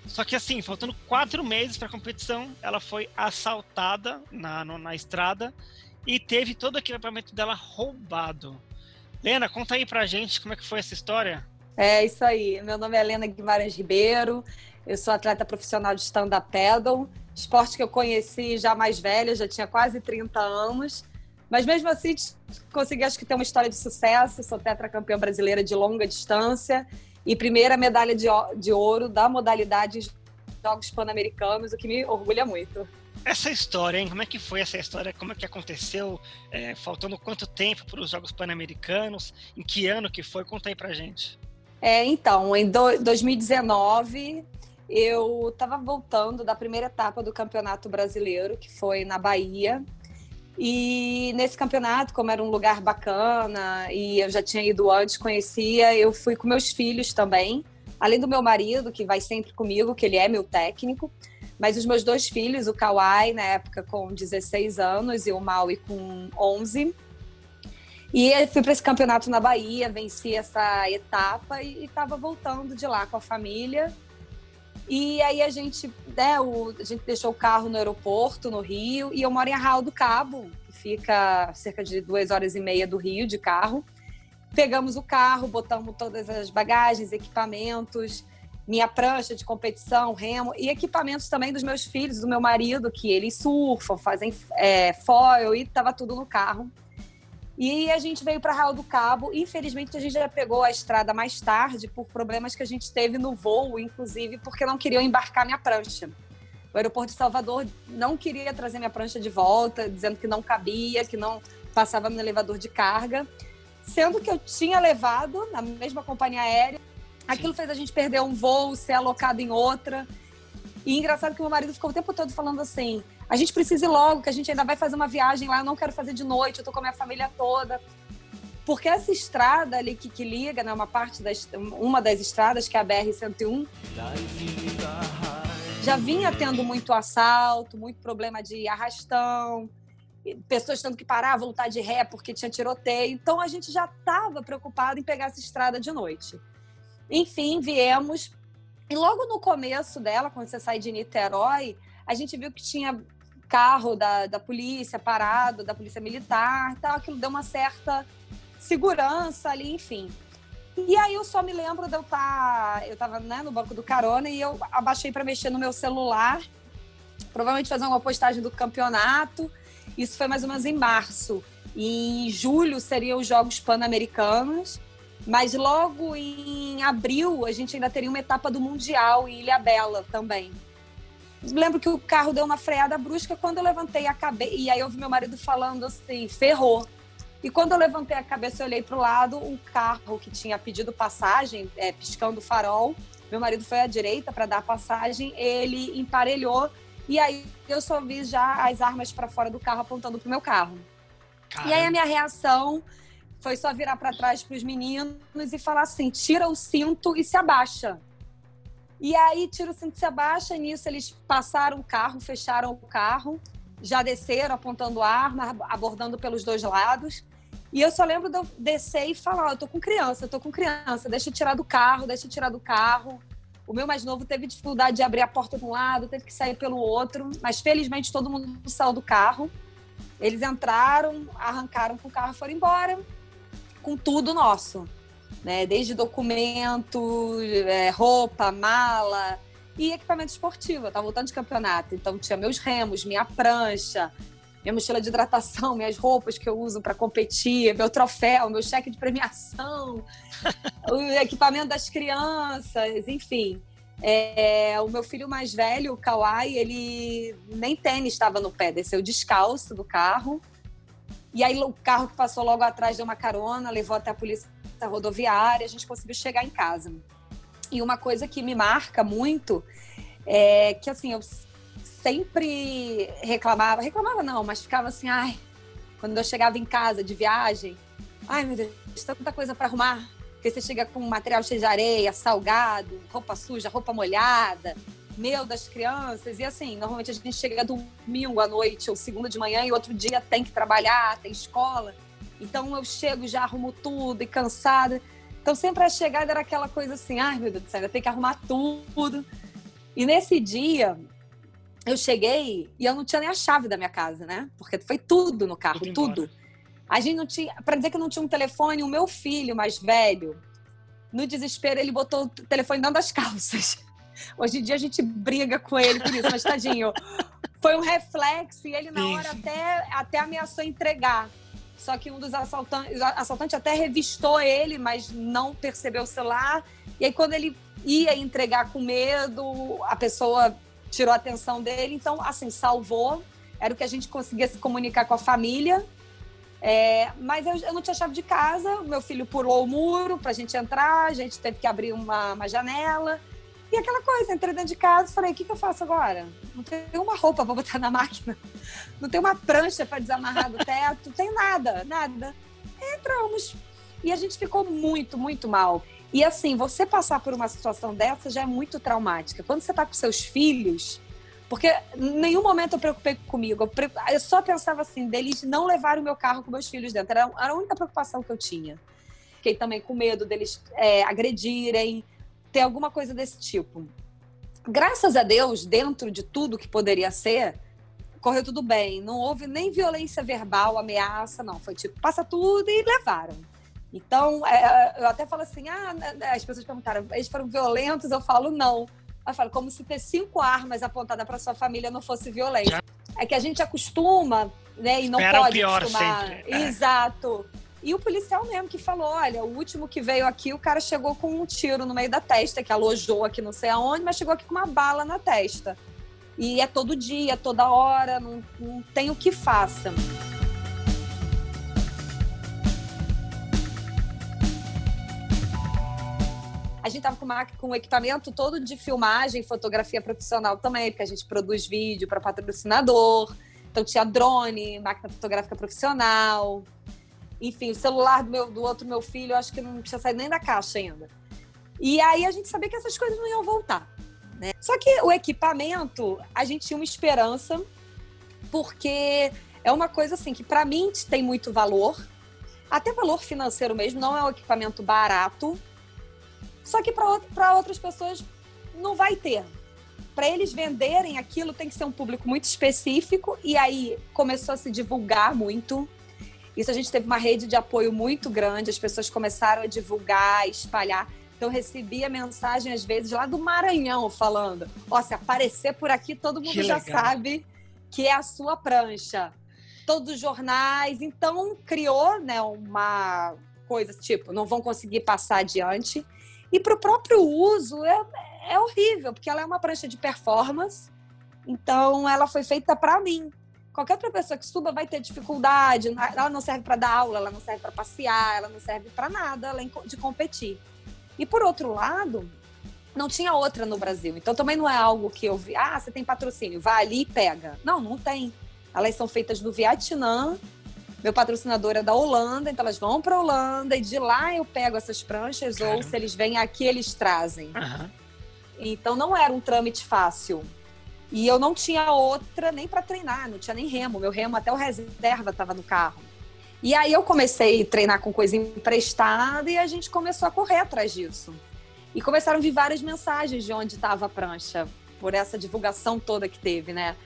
Só que assim, faltando quatro meses para a competição, ela foi assaltada na, no- na estrada e teve todo aquele equipamento dela roubado. Lena, conta aí pra gente como é que foi essa história. É isso aí. Meu nome é Helena Guimarães Ribeiro. Eu sou atleta profissional de stand-up paddle, esporte que eu conheci já mais velha, já tinha quase 30 anos. Mas mesmo assim, consegui acho que ter uma história de sucesso. Sou tetracampeã brasileira de longa distância e primeira medalha de, de ouro da modalidade Jogos Pan-Americanos, o que me orgulha muito. Essa história, hein? Como é que foi essa história? Como é que aconteceu? É, faltando quanto tempo para os Jogos Pan-Americanos? Em que ano que foi? Conta aí pra gente. É, então, em do- 2019, eu estava voltando da primeira etapa do Campeonato Brasileiro, que foi na Bahia. E nesse campeonato, como era um lugar bacana e eu já tinha ido antes, conhecia, eu fui com meus filhos também, além do meu marido, que vai sempre comigo, que ele é meu técnico. Mas os meus dois filhos, o Kawai, na época com 16 anos, e o Maui com 11. E eu fui para esse campeonato na Bahia, venci essa etapa e estava voltando de lá com a família. E aí a gente, né, o, a gente deixou o carro no aeroporto, no Rio, e eu moro em Arraial do Cabo, que fica cerca de duas horas e meia do Rio de carro. Pegamos o carro, botamos todas as bagagens, equipamentos, minha prancha de competição, remo e equipamentos também dos meus filhos, do meu marido, que eles surfam, fazem é, foil e estava tudo no carro. E a gente veio para Raul do Cabo. Infelizmente, a gente já pegou a estrada mais tarde por problemas que a gente teve no voo, inclusive porque não queriam embarcar minha prancha. O aeroporto de Salvador não queria trazer minha prancha de volta, dizendo que não cabia, que não passava no elevador de carga sendo que eu tinha levado na mesma companhia aérea. Aquilo fez a gente perder um voo, ser alocado em outra. E engraçado que meu marido ficou o tempo todo falando assim: a gente precisa ir logo, que a gente ainda vai fazer uma viagem lá, eu não quero fazer de noite, eu tô com a minha família toda. Porque essa estrada ali que, que liga, né, uma parte das, uma das estradas, que é a BR-101, já vinha tendo muito assalto, muito problema de arrastão, pessoas tendo que parar, voltar de ré porque tinha tiroteio. Então a gente já estava preocupado em pegar essa estrada de noite. Enfim, viemos. E logo no começo dela, quando você sai de Niterói, a gente viu que tinha carro da, da polícia parado, da polícia militar, tal. Aquilo deu uma certa segurança ali, enfim. E aí eu só me lembro de eu estar, tá, eu estava né, no banco do carona e eu abaixei para mexer no meu celular, provavelmente fazer uma postagem do campeonato. Isso foi mais ou menos em março. E em julho seriam os Jogos Pan-Americanos. Mas logo em abril a gente ainda teria uma etapa do Mundial em Ilha Bela também. Lembro que o carro deu uma freada brusca quando eu levantei a cabeça. E aí eu vi meu marido falando assim: ferrou. E quando eu levantei a cabeça e olhei para o lado, um carro que tinha pedido passagem, é, piscando o farol, meu marido foi à direita para dar passagem, ele emparelhou e aí eu só vi já as armas para fora do carro apontando pro meu carro. Caramba. E aí a minha reação foi só virar para trás para os meninos e falar assim: tira o cinto e se abaixa. E aí tira o cinto se abaixa. Nisso eles passaram o carro, fecharam o carro, já desceram apontando arma, abordando pelos dois lados. E eu só lembro de eu descer e falar: oh, eu tô com criança, eu tô com criança, deixa eu tirar do carro, deixa eu tirar do carro. O meu mais novo teve dificuldade de abrir a porta de um lado, teve que sair pelo outro, mas felizmente todo mundo saiu do carro. Eles entraram, arrancaram com o carro e foram embora, com tudo nosso. Né? Desde documento, é, roupa, mala e equipamento esportivo. Eu estava voltando de campeonato, então tinha meus remos, minha prancha, minha mochila de hidratação, minhas roupas que eu uso para competir, meu troféu, meu cheque de premiação, o equipamento das crianças, enfim. É, o meu filho mais velho, o Kawai, ele nem tênis estava no pé, desceu descalço do carro. E aí o carro que passou logo atrás deu uma carona, levou até a polícia rodoviária, a gente conseguiu chegar em casa. E uma coisa que me marca muito é que assim, eu sempre reclamava, reclamava não, mas ficava assim, ai, quando eu chegava em casa de viagem, ai meu Deus, tanta coisa para arrumar. Porque você chega com material cheio de areia, salgado, roupa suja, roupa molhada, meu das crianças. E assim, normalmente a gente chega domingo à noite ou segunda de manhã e outro dia tem que trabalhar, tem escola. Então eu chego já arrumo tudo e cansada. Então sempre a chegada era aquela coisa assim, ai meu Deus do céu, eu tenho que arrumar tudo. E nesse dia, eu cheguei e eu não tinha nem a chave da minha casa, né? Porque foi tudo no carro, tudo. tudo. A gente não tinha, para dizer que não tinha um telefone, o meu filho mais velho, no desespero, ele botou o telefone dentro das calças. Hoje em dia a gente briga com ele por isso, mas tadinho. Foi um reflexo e ele na hora até, até ameaçou entregar. Só que um dos assaltantes, assaltantes até revistou ele, mas não percebeu o celular. E aí quando ele ia entregar com medo, a pessoa tirou a atenção dele. Então, assim, salvou. Era o que a gente conseguia se comunicar com a família. É, mas eu, eu, não tinha chave de casa. O meu filho pulou o muro para a gente entrar. A gente teve que abrir uma, uma janela. E aquela coisa, entrei dentro de casa e falei: o que, que eu faço agora? Não tenho uma roupa para botar na máquina, não tem uma prancha para desamarrar do teto, não tem nada, nada. Entramos. E a gente ficou muito, muito mal. E assim, você passar por uma situação dessa já é muito traumática. Quando você está com seus filhos, Porque em nenhum momento eu preocupei comigo. Eu, só pensava assim, deles não levarem o meu carro com meus filhos dentro. Era, era a única preocupação que eu tinha. Fiquei também com medo deles é, agredirem, ter alguma coisa desse tipo. Graças a Deus, dentro de tudo que poderia ser, correu tudo bem. Não houve nem violência verbal, ameaça, não. Foi tipo, passa tudo e levaram. Então, é, eu até falo assim, ah, né, né, as pessoas perguntaram, eles foram violentos? Eu falo, não. Eu falo, como se ter cinco armas apontadas para sua família não fosse violência. É que a gente acostuma, né, e não Espera o pode pior acostumar. sempre, é. E o policial mesmo que falou, olha, o último que veio aqui, o cara chegou com um tiro no meio da testa, que alojou aqui não sei aonde, mas chegou aqui com uma bala na testa. E é todo dia, toda hora, não, não tem o que faça. A gente tava com, uma, com um equipamento todo de filmagem, fotografia profissional também, porque a gente produz vídeo para patrocinador. Então tinha drone, máquina fotográfica profissional. Enfim, o celular do, meu, do outro meu filho, eu acho que não tinha saído nem da caixa ainda. E aí a gente sabia que essas coisas não iam voltar. Né? Só que o equipamento, a gente tinha uma esperança, porque é uma coisa assim que para mim tem muito valor, até valor financeiro mesmo, não é um equipamento barato, só que para outras pessoas não vai ter. Para eles venderem aquilo tem que ser um público muito específico e aí começou a se divulgar muito. Isso a gente teve uma rede de apoio muito grande, as pessoas começaram a divulgar, espalhar. Então, eu recebia mensagem, às vezes, lá do Maranhão, falando: Ó, se aparecer por aqui, todo mundo Que já legal. sabe que é a sua prancha. Todos os jornais. Então, criou né, uma coisa tipo: não vão conseguir passar adiante. E para o próprio uso, é, é horrível, porque ela é uma prancha de performance. Então, ela foi feita para mim. Qualquer outra pessoa que suba vai ter dificuldade. Ela não serve para dar aula, ela não serve para passear, ela não serve para nada além de competir. E por outro lado, não tinha outra no Brasil. Então também não é algo que eu vi, ah, você tem patrocínio, vai ali e pega. Não, não tem. Elas são feitas no Vietnã. Meu patrocinador é da Holanda, então elas vão para Holanda e de lá eu pego essas pranchas ou Caramba. se eles vêm aqui eles trazem. Aham. Então não era um trâmite fácil. E eu não tinha outra nem para treinar, não tinha nem remo. Meu remo até o reserva estava no carro. E aí eu comecei a treinar com coisa emprestada e a gente começou a correr atrás disso. E começaram a vir várias mensagens de onde estava a prancha, por essa divulgação toda que teve, né?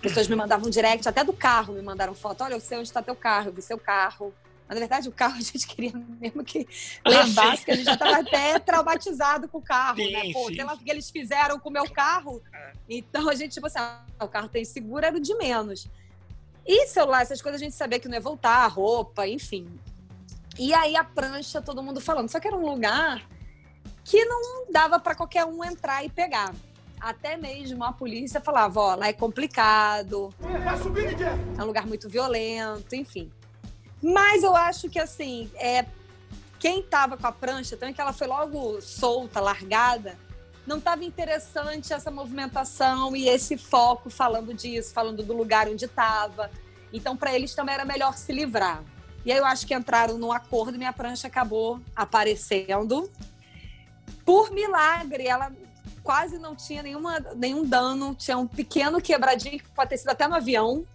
Pessoas me mandavam direct, até do carro me mandaram foto. Olha, eu sei onde está teu carro, eu vi seu carro. Mas, na verdade, o carro a gente queria mesmo que levasse, que a gente já estava até traumatizado com o carro, Sim, né? Pô, sim. sei lá o que eles fizeram com o meu carro. Então, a gente, tipo assim, ah, o carro tem seguro, era o de menos. E celular, essas coisas a gente sabia que não ia voltar, roupa, enfim. E aí a prancha, todo mundo falando. Só que era um lugar que não dava para qualquer um entrar e pegar. Até mesmo a polícia falava, ó, lá é complicado, é um lugar muito violento, enfim. Mas eu acho que assim, é, quem tava com a prancha, também que ela foi logo solta, largada, não estava interessante essa movimentação e esse foco falando disso, falando do lugar onde estava. Então, para eles também era melhor se livrar. E aí eu acho que entraram num acordo e minha prancha acabou aparecendo. Por milagre, ela quase não tinha nenhuma, nenhum dano, tinha um pequeno quebradinho que pode ter sido até no avião.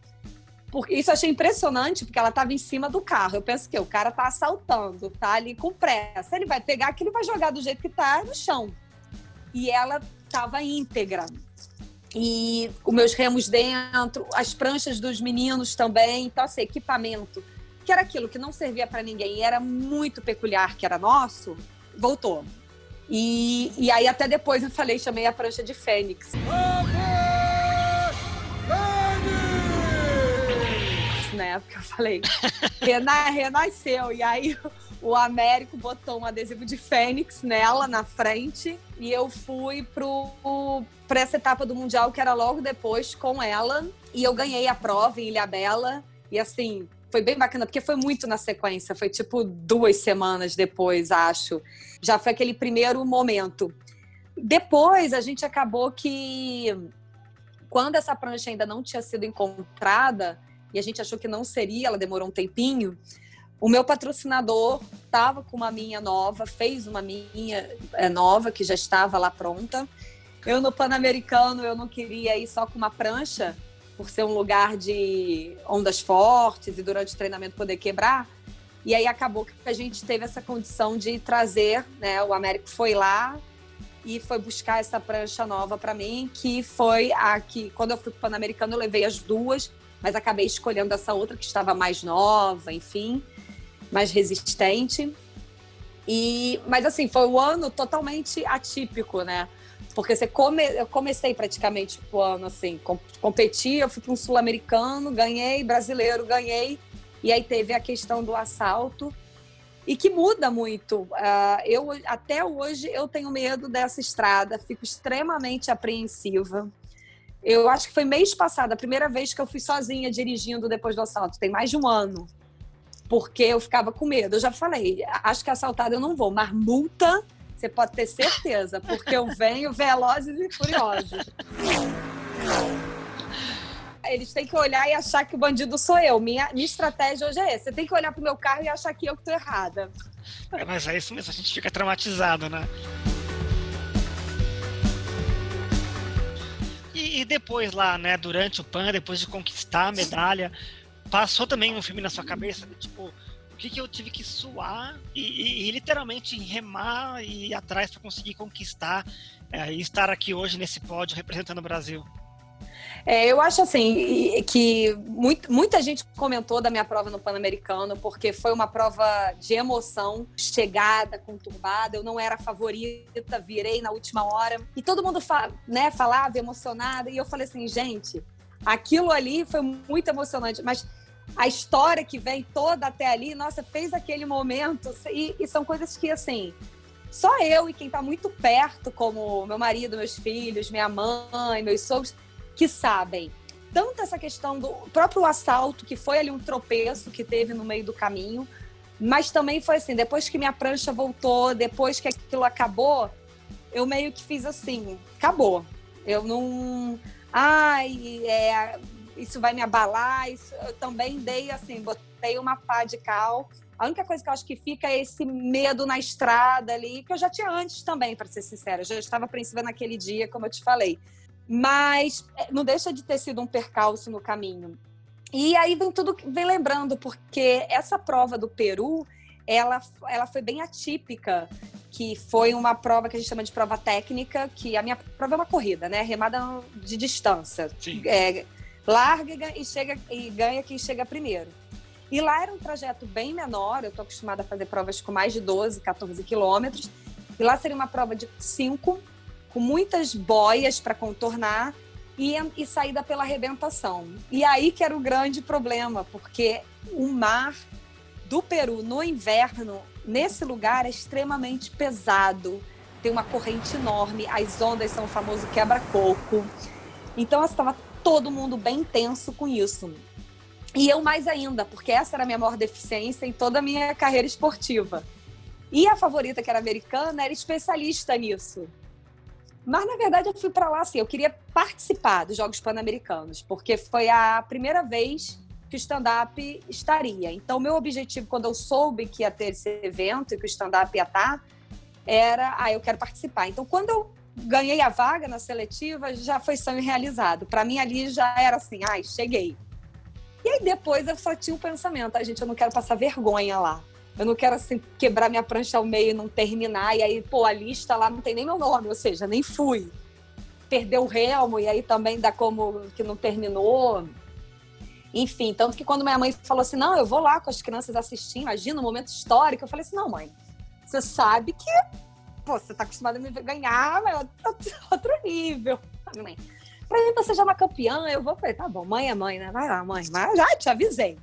Porque isso eu achei impressionante, porque ela estava em cima do carro. Eu penso que o cara tá assaltando, tá ali com pressa. Ele vai pegar aquilo e vai jogar do jeito que tá no chão. E ela estava íntegra. E os meus remos dentro, as pranchas dos meninos também. Então, assim, equipamento, que era aquilo que não servia para ninguém era muito peculiar, que era nosso, voltou. E, e aí, até depois, eu falei, chamei a prancha de Fênix. Né? Porque eu falei, rena, renasceu. E aí, o Américo botou um adesivo de Fênix nela, na frente. E eu fui pro, pra essa etapa do Mundial, que era logo depois, com ela. E eu ganhei a prova em Ilhabela. E assim, foi bem bacana, porque foi muito na sequência. Foi tipo duas semanas depois, acho. Já foi aquele primeiro momento. Depois, a gente acabou que... Quando essa prancha ainda não tinha sido encontrada, e a gente achou que não seria, ela demorou um tempinho, o meu patrocinador estava com uma minha nova, fez uma minha é, nova, que já estava lá pronta. Eu no Pan-Americano, eu não queria ir só com uma prancha, por ser um lugar de ondas fortes e durante o treinamento poder quebrar. E aí acabou que a gente teve essa condição de trazer, né? O Américo foi lá e foi buscar essa prancha nova para mim, que foi a que, quando eu fui para o Pan-Americano, eu levei as duas, mas acabei escolhendo essa outra que estava mais nova, enfim, mais resistente. E, mas assim, foi um ano totalmente atípico, né? Porque você come, eu comecei praticamente o ano assim, com, competi, eu fui para um sul-americano, ganhei, brasileiro, ganhei, e aí teve a questão do assalto e que muda muito. Uh, eu até hoje eu tenho medo dessa estrada, fico extremamente apreensiva. Eu acho que foi mês passado, a primeira vez que eu fui sozinha dirigindo depois do assalto, tem mais de um ano. Porque eu ficava com medo. Eu já falei, acho que assaltada eu não vou, mas multa, você pode ter certeza, porque eu venho velozes e furiosos eles têm que olhar e achar que o bandido sou eu. Minha, minha estratégia hoje é essa. Você tem que olhar pro meu carro e achar que eu que tô errada. É, mas é isso mesmo, a gente fica traumatizado, né? E, depois lá, né, durante o PAN, depois de conquistar a medalha, passou também um filme na sua cabeça, de, tipo, o que, que eu tive que suar e, e, e literalmente remar e ir atrás para conseguir conquistar é, e estar aqui hoje nesse pódio representando o Brasil? É, eu acho assim que muito, muita gente comentou da minha prova no Pan-Americano, porque foi uma prova de emoção, chegada, conturbada. Eu não era favorita, virei na última hora. E todo mundo fa né, falava emocionada. E eu falei assim, gente, aquilo ali foi muito emocionante, mas a história que vem toda até ali, nossa, fez aquele momento. E, e são coisas que, assim, só eu e quem está muito perto, como meu marido, meus filhos, minha mãe, meus sogros, que sabem tanto essa questão do próprio assalto, que foi ali um tropeço que teve no meio do caminho, mas também foi assim, depois que minha prancha voltou, depois que aquilo acabou, eu meio que fiz assim, acabou. Eu não. Ai, é, isso vai me abalar. Isso, eu também dei assim, botei uma pá de cal. A única coisa que eu acho que fica é esse medo na estrada ali, que eu já tinha antes também, para ser sincera. Eu já estava apreensiva naquele dia, como eu te falei. Mas é, não deixa de ter sido um percalço no caminho. E aí vem tudo, vem lembrando, porque essa prova do Peru, ela, ela foi bem atípica, que foi uma prova que a gente chama de prova técnica, que a minha prova é uma corrida, né? Remada de distância. É, larga e, chega, e ganha quem chega primeiro. E lá era um trajeto bem menor, eu estou acostumada a fazer provas com mais de 12, 14 quilômetros. E lá seria uma prova de 5 com muitas boias para contornar e, e saída pela arrebentação. E aí que era o grande problema, porque o mar do Peru no inverno, nesse lugar, é extremamente pesado. Tem uma corrente enorme, as ondas são o famoso quebra-coco. Então, estava assim, todo mundo bem tenso com isso. E eu mais ainda, porque essa era a minha maior deficiência em toda a minha carreira esportiva. E a favorita, que era americana, era especialista nisso. Mas, na verdade, eu fui para lá assim, eu queria participar dos Jogos Pan-Americanos, porque foi a primeira vez que o stand-up estaria. Então, meu objetivo, quando eu soube que ia ter esse evento e que o stand-up ia estar, era, ah, eu quero participar. Então, quando eu ganhei a vaga na seletiva, já foi sonho realizado. Para mim, ali já era assim, ai, cheguei. E aí, depois, eu só tinha um pensamento, ah, gente, eu não quero passar vergonha lá. Eu não quero assim quebrar minha prancha ao meio e não terminar. E aí, pô, a lista lá não tem nem meu nome, ou seja, nem fui. Perdeu o Relmo e aí também dá como que não terminou. Enfim, tanto que quando minha mãe falou assim: não, eu vou lá com as crianças assistir, imagina um momento histórico. Eu falei assim: não, mãe, você sabe que pô, você tá acostumada a me ganhar, mas outro, outro nível. Mãe, pra mim você já é uma campeã, eu vou. Falei, tá bom, mãe é mãe, né? Vai lá, mãe, mas já te avisei.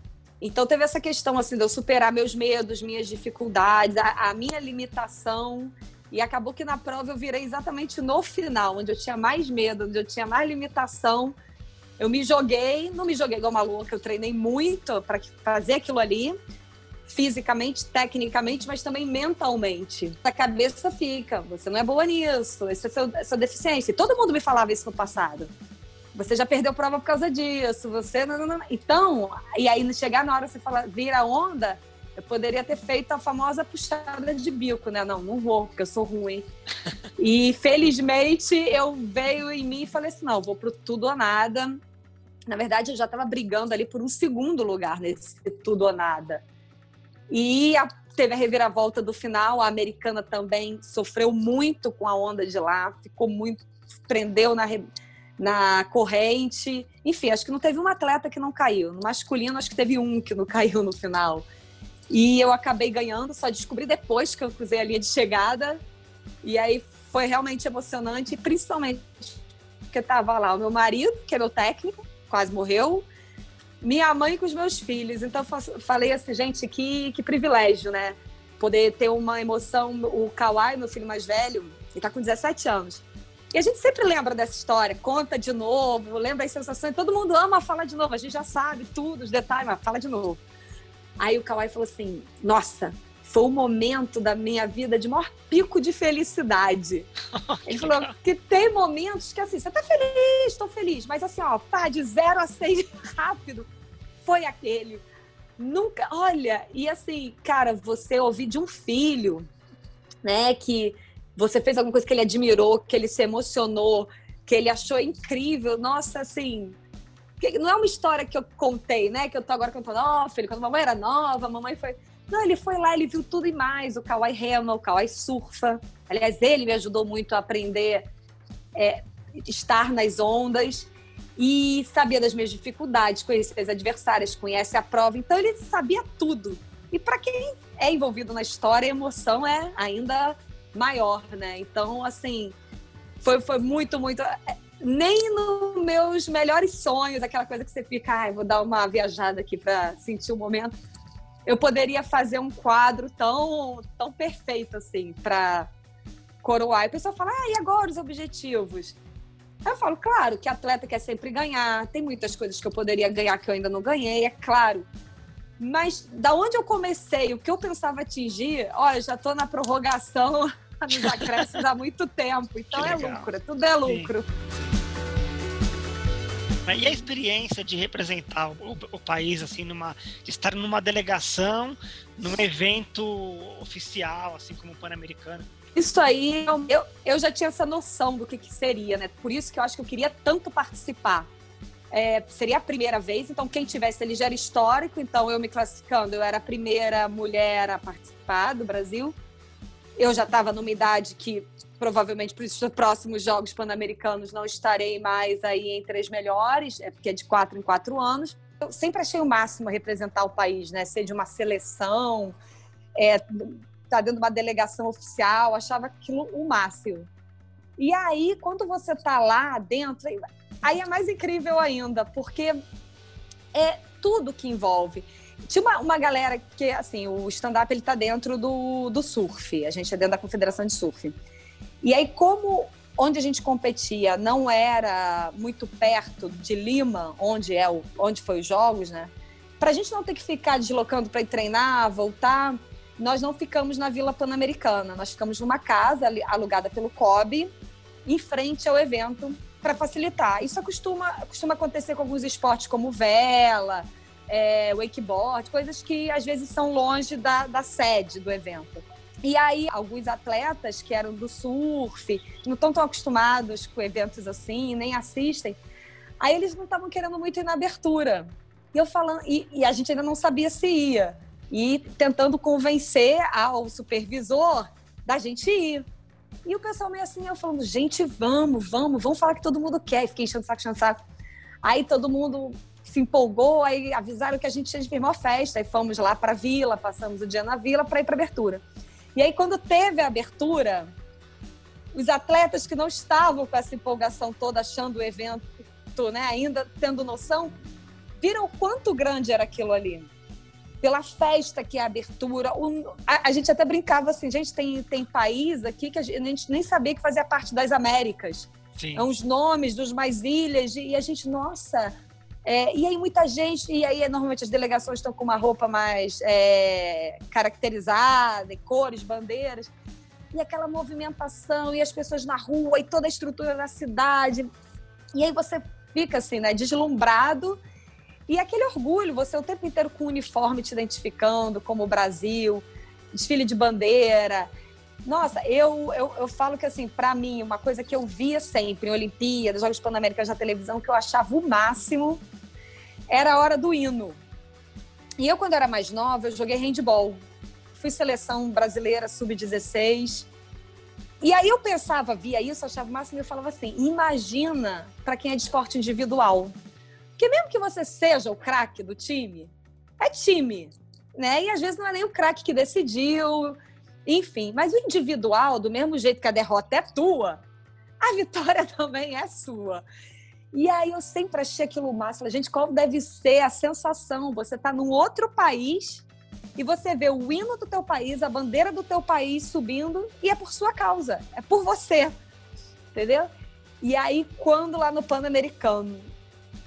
Então teve essa questão assim de eu superar meus medos, minhas dificuldades, a, a, minha limitação. E acabou que na prova eu virei exatamente no final, onde eu tinha mais medo, onde eu tinha mais limitação. Eu me joguei, não me joguei igual uma louca, eu treinei muito para fazer aquilo ali, fisicamente, tecnicamente, mas também mentalmente. A cabeça fica, você não é boa nisso, essa é a sua, sua deficiência. Todo mundo me falava isso no passado. Você já perdeu prova por causa disso, você. Não, não, não. Então, e aí chegar na hora você fala, vira onda, Eu poderia ter feito a famosa puxada de bico, né? Não, não vou, porque eu sou ruim. E felizmente eu veio em mim e falei assim: não, vou pro tudo ou nada. Na verdade, eu já estava brigando ali por um segundo lugar nesse tudo ou nada. E a, teve a reviravolta do final, a americana também sofreu muito com a onda de lá, ficou muito, prendeu na, na corrente. Enfim, acho que não teve um atleta que não caiu. No masculino, acho que teve um que não caiu no final. E eu acabei ganhando, só descobri depois que eu cruzei a linha de chegada. E aí foi realmente emocionante, principalmente porque estava lá o meu marido, que é meu técnico, quase morreu, minha mãe com os meus filhos. Então falei assim, gente, que, que privilégio, né? Poder ter uma emoção. O Kawai, meu filho mais velho, ele está com 17 anos. E a gente sempre lembra dessa história, conta de novo, lembra as sensações. Todo mundo ama falar de novo, a gente já sabe tudo, os detalhes, mas fala de novo. Aí o Kawai falou assim: Nossa, foi o momento da minha vida de maior pico de felicidade. Ele falou que tem momentos que assim, você tá feliz, tô feliz, mas assim, ó, pá, de zero a seis rápido, foi aquele. Nunca, olha, e assim, cara, você ouvir de um filho, né, que você fez alguma coisa que ele admirou, que ele se emocionou, que ele achou incrível, nossa, assim, não é uma história que eu contei, né? Que eu tô agora contando, ó, oh, filho, quando a mamãe era nova, a mamãe foi. Não, ele foi lá, ele viu tudo e mais. O Kawai rema, o Kawai surfa. Aliás, ele me ajudou muito a aprender é, estar nas ondas e sabia das minhas dificuldades, conhecia as adversárias, conhece a prova. Então, ele sabia tudo. E para quem é envolvido na história, a emoção é ainda maior, né? Então, assim, foi, foi muito, muito nem nos meus melhores sonhos, aquela coisa que você fica, ai, vou dar uma viajada aqui para sentir o momento. Eu poderia fazer um quadro tão, tão perfeito assim para coroar. E a pessoa fala, ah, e agora os objetivos? Eu falo, claro, que atleta quer sempre ganhar, tem muitas coisas que eu poderia ganhar que eu ainda não ganhei, é claro. Mas da onde eu comecei, o que eu pensava atingir, olha, já estou na prorrogação nos acréscimos há muito tempo. Então é lucro, tudo é lucro. Sim. E a experiência de representar o, o, país, assim, numa, de estar numa delegação, num evento oficial, assim como o Pan-Americano? Isso aí, eu, eu já tinha essa noção do que, que seria, né? Por isso que eu acho que eu queria tanto participar. É, seria a primeira vez, então quem tivesse ele já era histórico, então eu me classificando, eu era a primeira mulher a participar do Brasil. Eu já estava numa idade que provavelmente para os próximos Jogos Pan-Americanos não estarei mais aí entre as melhores, é porque é de quatro em quatro anos. Eu sempre achei o máximo representar o país, né? Ser de uma seleção, é, tá dentro de uma delegação oficial, achava aquilo o máximo. E aí, quando você tá lá dentro, aí é mais incrível ainda, porque é tudo que envolve. Tinha uma, uma galera que, assim, o stand-up ele tá dentro do, do surf, a gente é dentro da Confederação de Surf. E aí, como onde a gente competia não era muito perto de Lima, onde é o, onde foi os jogos, né? Para a gente não ter que ficar deslocando para ir treinar, voltar, nós não ficamos na Vila Pan-Americana. Nós ficamos numa casa alugada pelo COB, em frente ao evento, para facilitar. Isso costuma, costuma acontecer com alguns esportes como vela, é, wakeboard, coisas que às vezes são longe da, da sede do evento. E aí, alguns atletas que eram do surf, não estão tão acostumados com eventos assim, nem assistem, aí eles não estavam querendo muito ir na abertura. E eu falando, e, e, a gente ainda não sabia se ia. E tentando convencer ao supervisor da gente ir. E o pessoal meio assim, eu falando, gente, vamos, vamos, vamos falar que todo mundo quer. E fiquei enchendo saco, enchendo saco. Aí todo mundo se empolgou, aí avisaram que a gente tinha de firmar festa. Aí fomos lá para a vila, passamos o dia na vila para ir para abertura. E aí, quando teve a abertura, os atletas que não estavam com essa empolgação toda, achando o evento, né, ainda tendo noção, viram o quanto grande era aquilo ali. Pela festa que é a abertura. O, a, a, gente até brincava assim, gente, tem, tem país aqui que a gente, a gente nem sabia que fazia parte das Américas. Sim. É os nomes dos mais ilhas, e a gente, nossa, é, e aí muita gente, e aí normalmente as delegações estão com uma roupa mais é, caracterizada, cores, bandeiras, e aquela movimentação, e as pessoas na rua, e toda a estrutura da cidade. E aí você fica assim, né, deslumbrado, E aquele orgulho, você o tempo inteiro com o uniforme te identificando como o Brasil, desfile de bandeira. Nossa, eu, eu, eu falo que, assim, para mim, uma coisa que eu via sempre em Olimpíadas, Jogos Pan-Americanos na televisão, que eu achava o máximo, era a hora do hino. E eu, quando era mais nova, eu joguei handball. Fui seleção brasileira sub-16. E aí eu pensava, via isso, achava o máximo, e eu falava assim: imagina para quem é de esporte individual. Porque mesmo que você seja o craque do time, é time, né? E às vezes não é nem o craque que decidiu, enfim. Mas o individual, do mesmo jeito que a derrota é tua, a vitória também é sua. E aí eu sempre achei aquilo máximo. Gente, qual deve ser a sensação? Você tá num outro país e você vê o hino do teu país, a bandeira do teu país subindo e é por sua causa, é por você, entendeu? E aí, quando lá no Pan-Americano,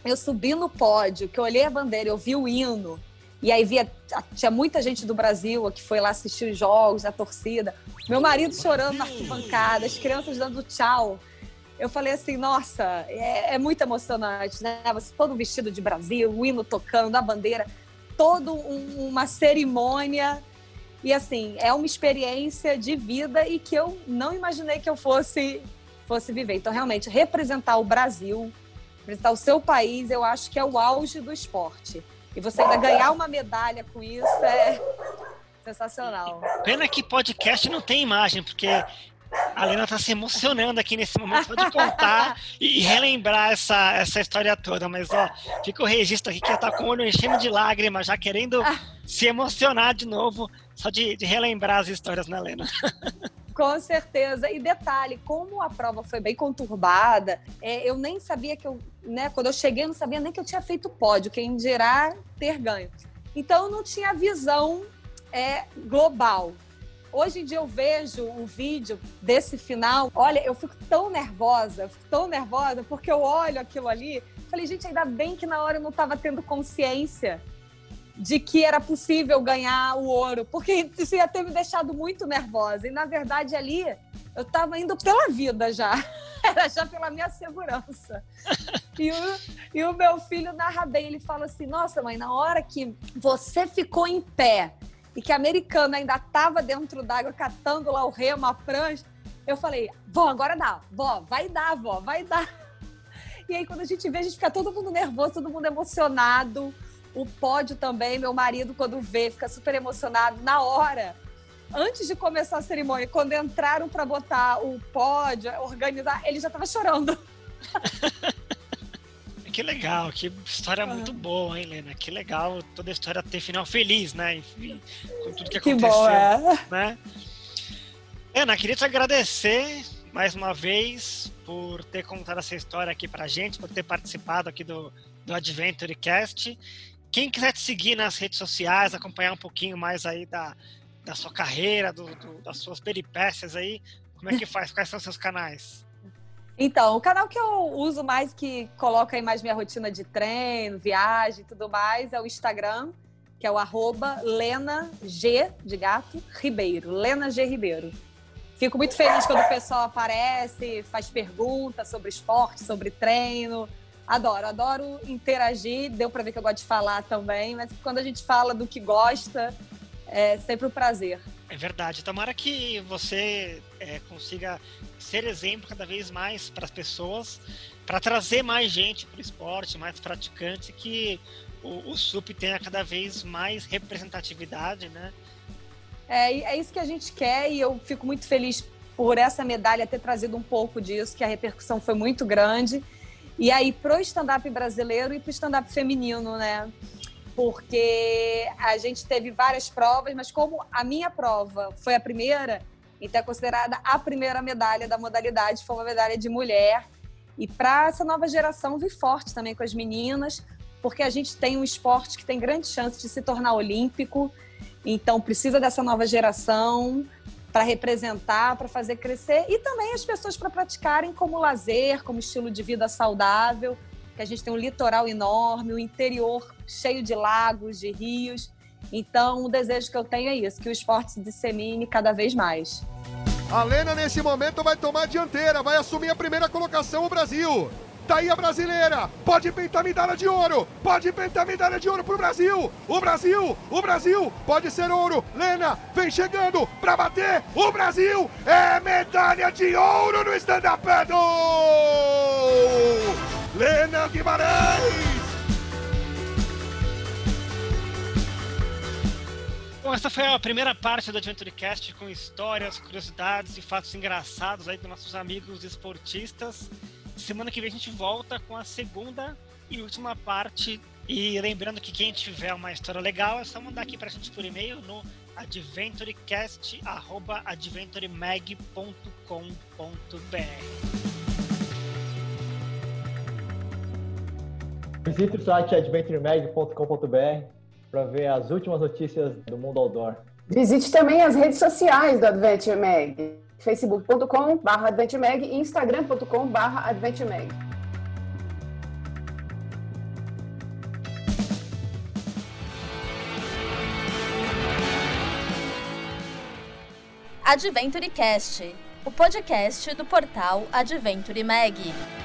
eu subi no pódio, que eu olhei a bandeira, eu vi o hino, e aí via, tinha muita gente do Brasil que foi lá assistir os jogos, a torcida, meu marido chorando na arquibancada, as crianças dando tchau. Eu falei assim, nossa, é, é muito emocionante, né? Você todo vestido de Brasil, o hino tocando, a bandeira toda um, uma cerimônia. E assim, é uma experiência de vida e que eu não imaginei que eu fosse, fosse viver. Então, realmente, representar o Brasil, representar o seu país, eu acho que é o auge do esporte. E você ainda ganhar uma medalha com isso é sensacional. Pena que podcast não tem imagem, porque a Lena está se emocionando aqui nesse momento só de contar e relembrar essa, essa história toda. Mas, ó, fica o registro aqui que ela tá com o olho enchendo de lágrimas, já querendo se emocionar de novo, só de, de relembrar as histórias, né, Lena? Com certeza. E detalhe, como a prova foi bem conturbada, é, eu nem sabia que eu, né, quando eu cheguei, eu não sabia nem que eu tinha feito pódio, quem dirá ter ganho. Então, eu não tinha visão é, global. Hoje em dia eu vejo um vídeo desse final, olha, eu fico tão nervosa, fico tão nervosa, porque eu olho aquilo ali, falei, gente, ainda bem que na hora eu não estava tendo consciência de que era possível ganhar o ouro, porque isso ia ter me deixado muito nervosa. E na verdade ali eu estava indo pela vida já, era já pela minha segurança. E o, e o meu filho narra bem, ele fala assim: Nossa, mãe, na hora que você ficou em pé e que a americana ainda estava dentro d'água catando lá o remo, a prancha, eu falei, vó, agora dá, vó, vai dar, vó, vai dar. E aí, quando a gente vê, a gente fica todo mundo nervoso, todo mundo emocionado. O pódio também, meu marido, quando vê, fica super emocionado. Na hora, antes de começar a cerimônia, quando entraram para botar o pódio, organizar, ele já estava chorando. que legal, que história ah. muito boa, hein, Lena? Que legal toda a história ter final feliz, né? Enfim, com tudo que, que aconteceu, bom, é. né? Lena, queria te agradecer mais uma vez por ter contado essa história aqui pra gente, por ter participado aqui do, do Adventure Cast. Quem quiser te seguir nas redes sociais, acompanhar um pouquinho mais aí da, da sua carreira, do, do, das suas peripécias aí, como é que faz? Quais são os seus canais? Então, o canal que eu uso mais, que coloca aí mais minha rotina de treino, viagem e tudo mais, é o Instagram, que é o arroba Lena G, de gato, Ribeiro. Lena G Ribeiro. Fico muito feliz quando o pessoal aparece, faz perguntas sobre esporte, sobre treino. Adoro, adoro interagir. Deu para ver que eu gosto de falar também, mas quando a gente fala do que gosta, é sempre um prazer. É verdade. Tomara que você é, consiga ser exemplo cada vez mais para as pessoas, para trazer mais gente para o esporte, mais praticantes, que o, o SUP tenha cada vez mais representatividade, né? É, é isso que a gente quer e eu fico muito feliz por essa medalha ter trazido um pouco disso, que a repercussão foi muito grande. E aí, pro stand-up brasileiro e pro stand-up feminino, né? porque a gente teve várias provas, mas como a minha prova foi a primeira, então é considerada a primeira medalha da modalidade, foi uma medalha de mulher. E para essa nova geração vir forte também com as meninas, porque a gente tem um esporte que tem grande chance de se tornar olímpico, então precisa dessa nova geração para representar, para fazer crescer e também as pessoas para praticarem como lazer, como estilo de vida saudável que a gente tem um litoral enorme, o um interior cheio de lagos, de rios. Então, o desejo que eu tenho é isso, que o esporte se dissemine cada vez mais. A Lena, nesse momento, vai tomar a dianteira, vai assumir a primeira colocação o Brasil. Tá aí a brasileira. Pode pintar medalha de ouro. Pode pintar medalha de ouro pro Brasil. O Brasil, o Brasil pode ser ouro. Lena vem chegando pra bater. O Brasil é medalha de ouro no stand-up paddle. Lena Guimarães. Bom, essa foi a primeira parte do AdventureCast com histórias, curiosidades e fatos engraçados aí dos nossos amigos esportistas. Semana que vem a gente volta com a segunda e última parte. E lembrando que quem tiver uma história legal é só mandar aqui pra gente por e-mail no adventuremag.com.br. Visite o site adventuremag.com.br para ver as últimas notícias do mundo outdoor. Visite também as redes sociais do Adventure Mag, facebook.com.br e instagram.com.br adventuremag. AdventureCast, o podcast do portal Adventure Mag.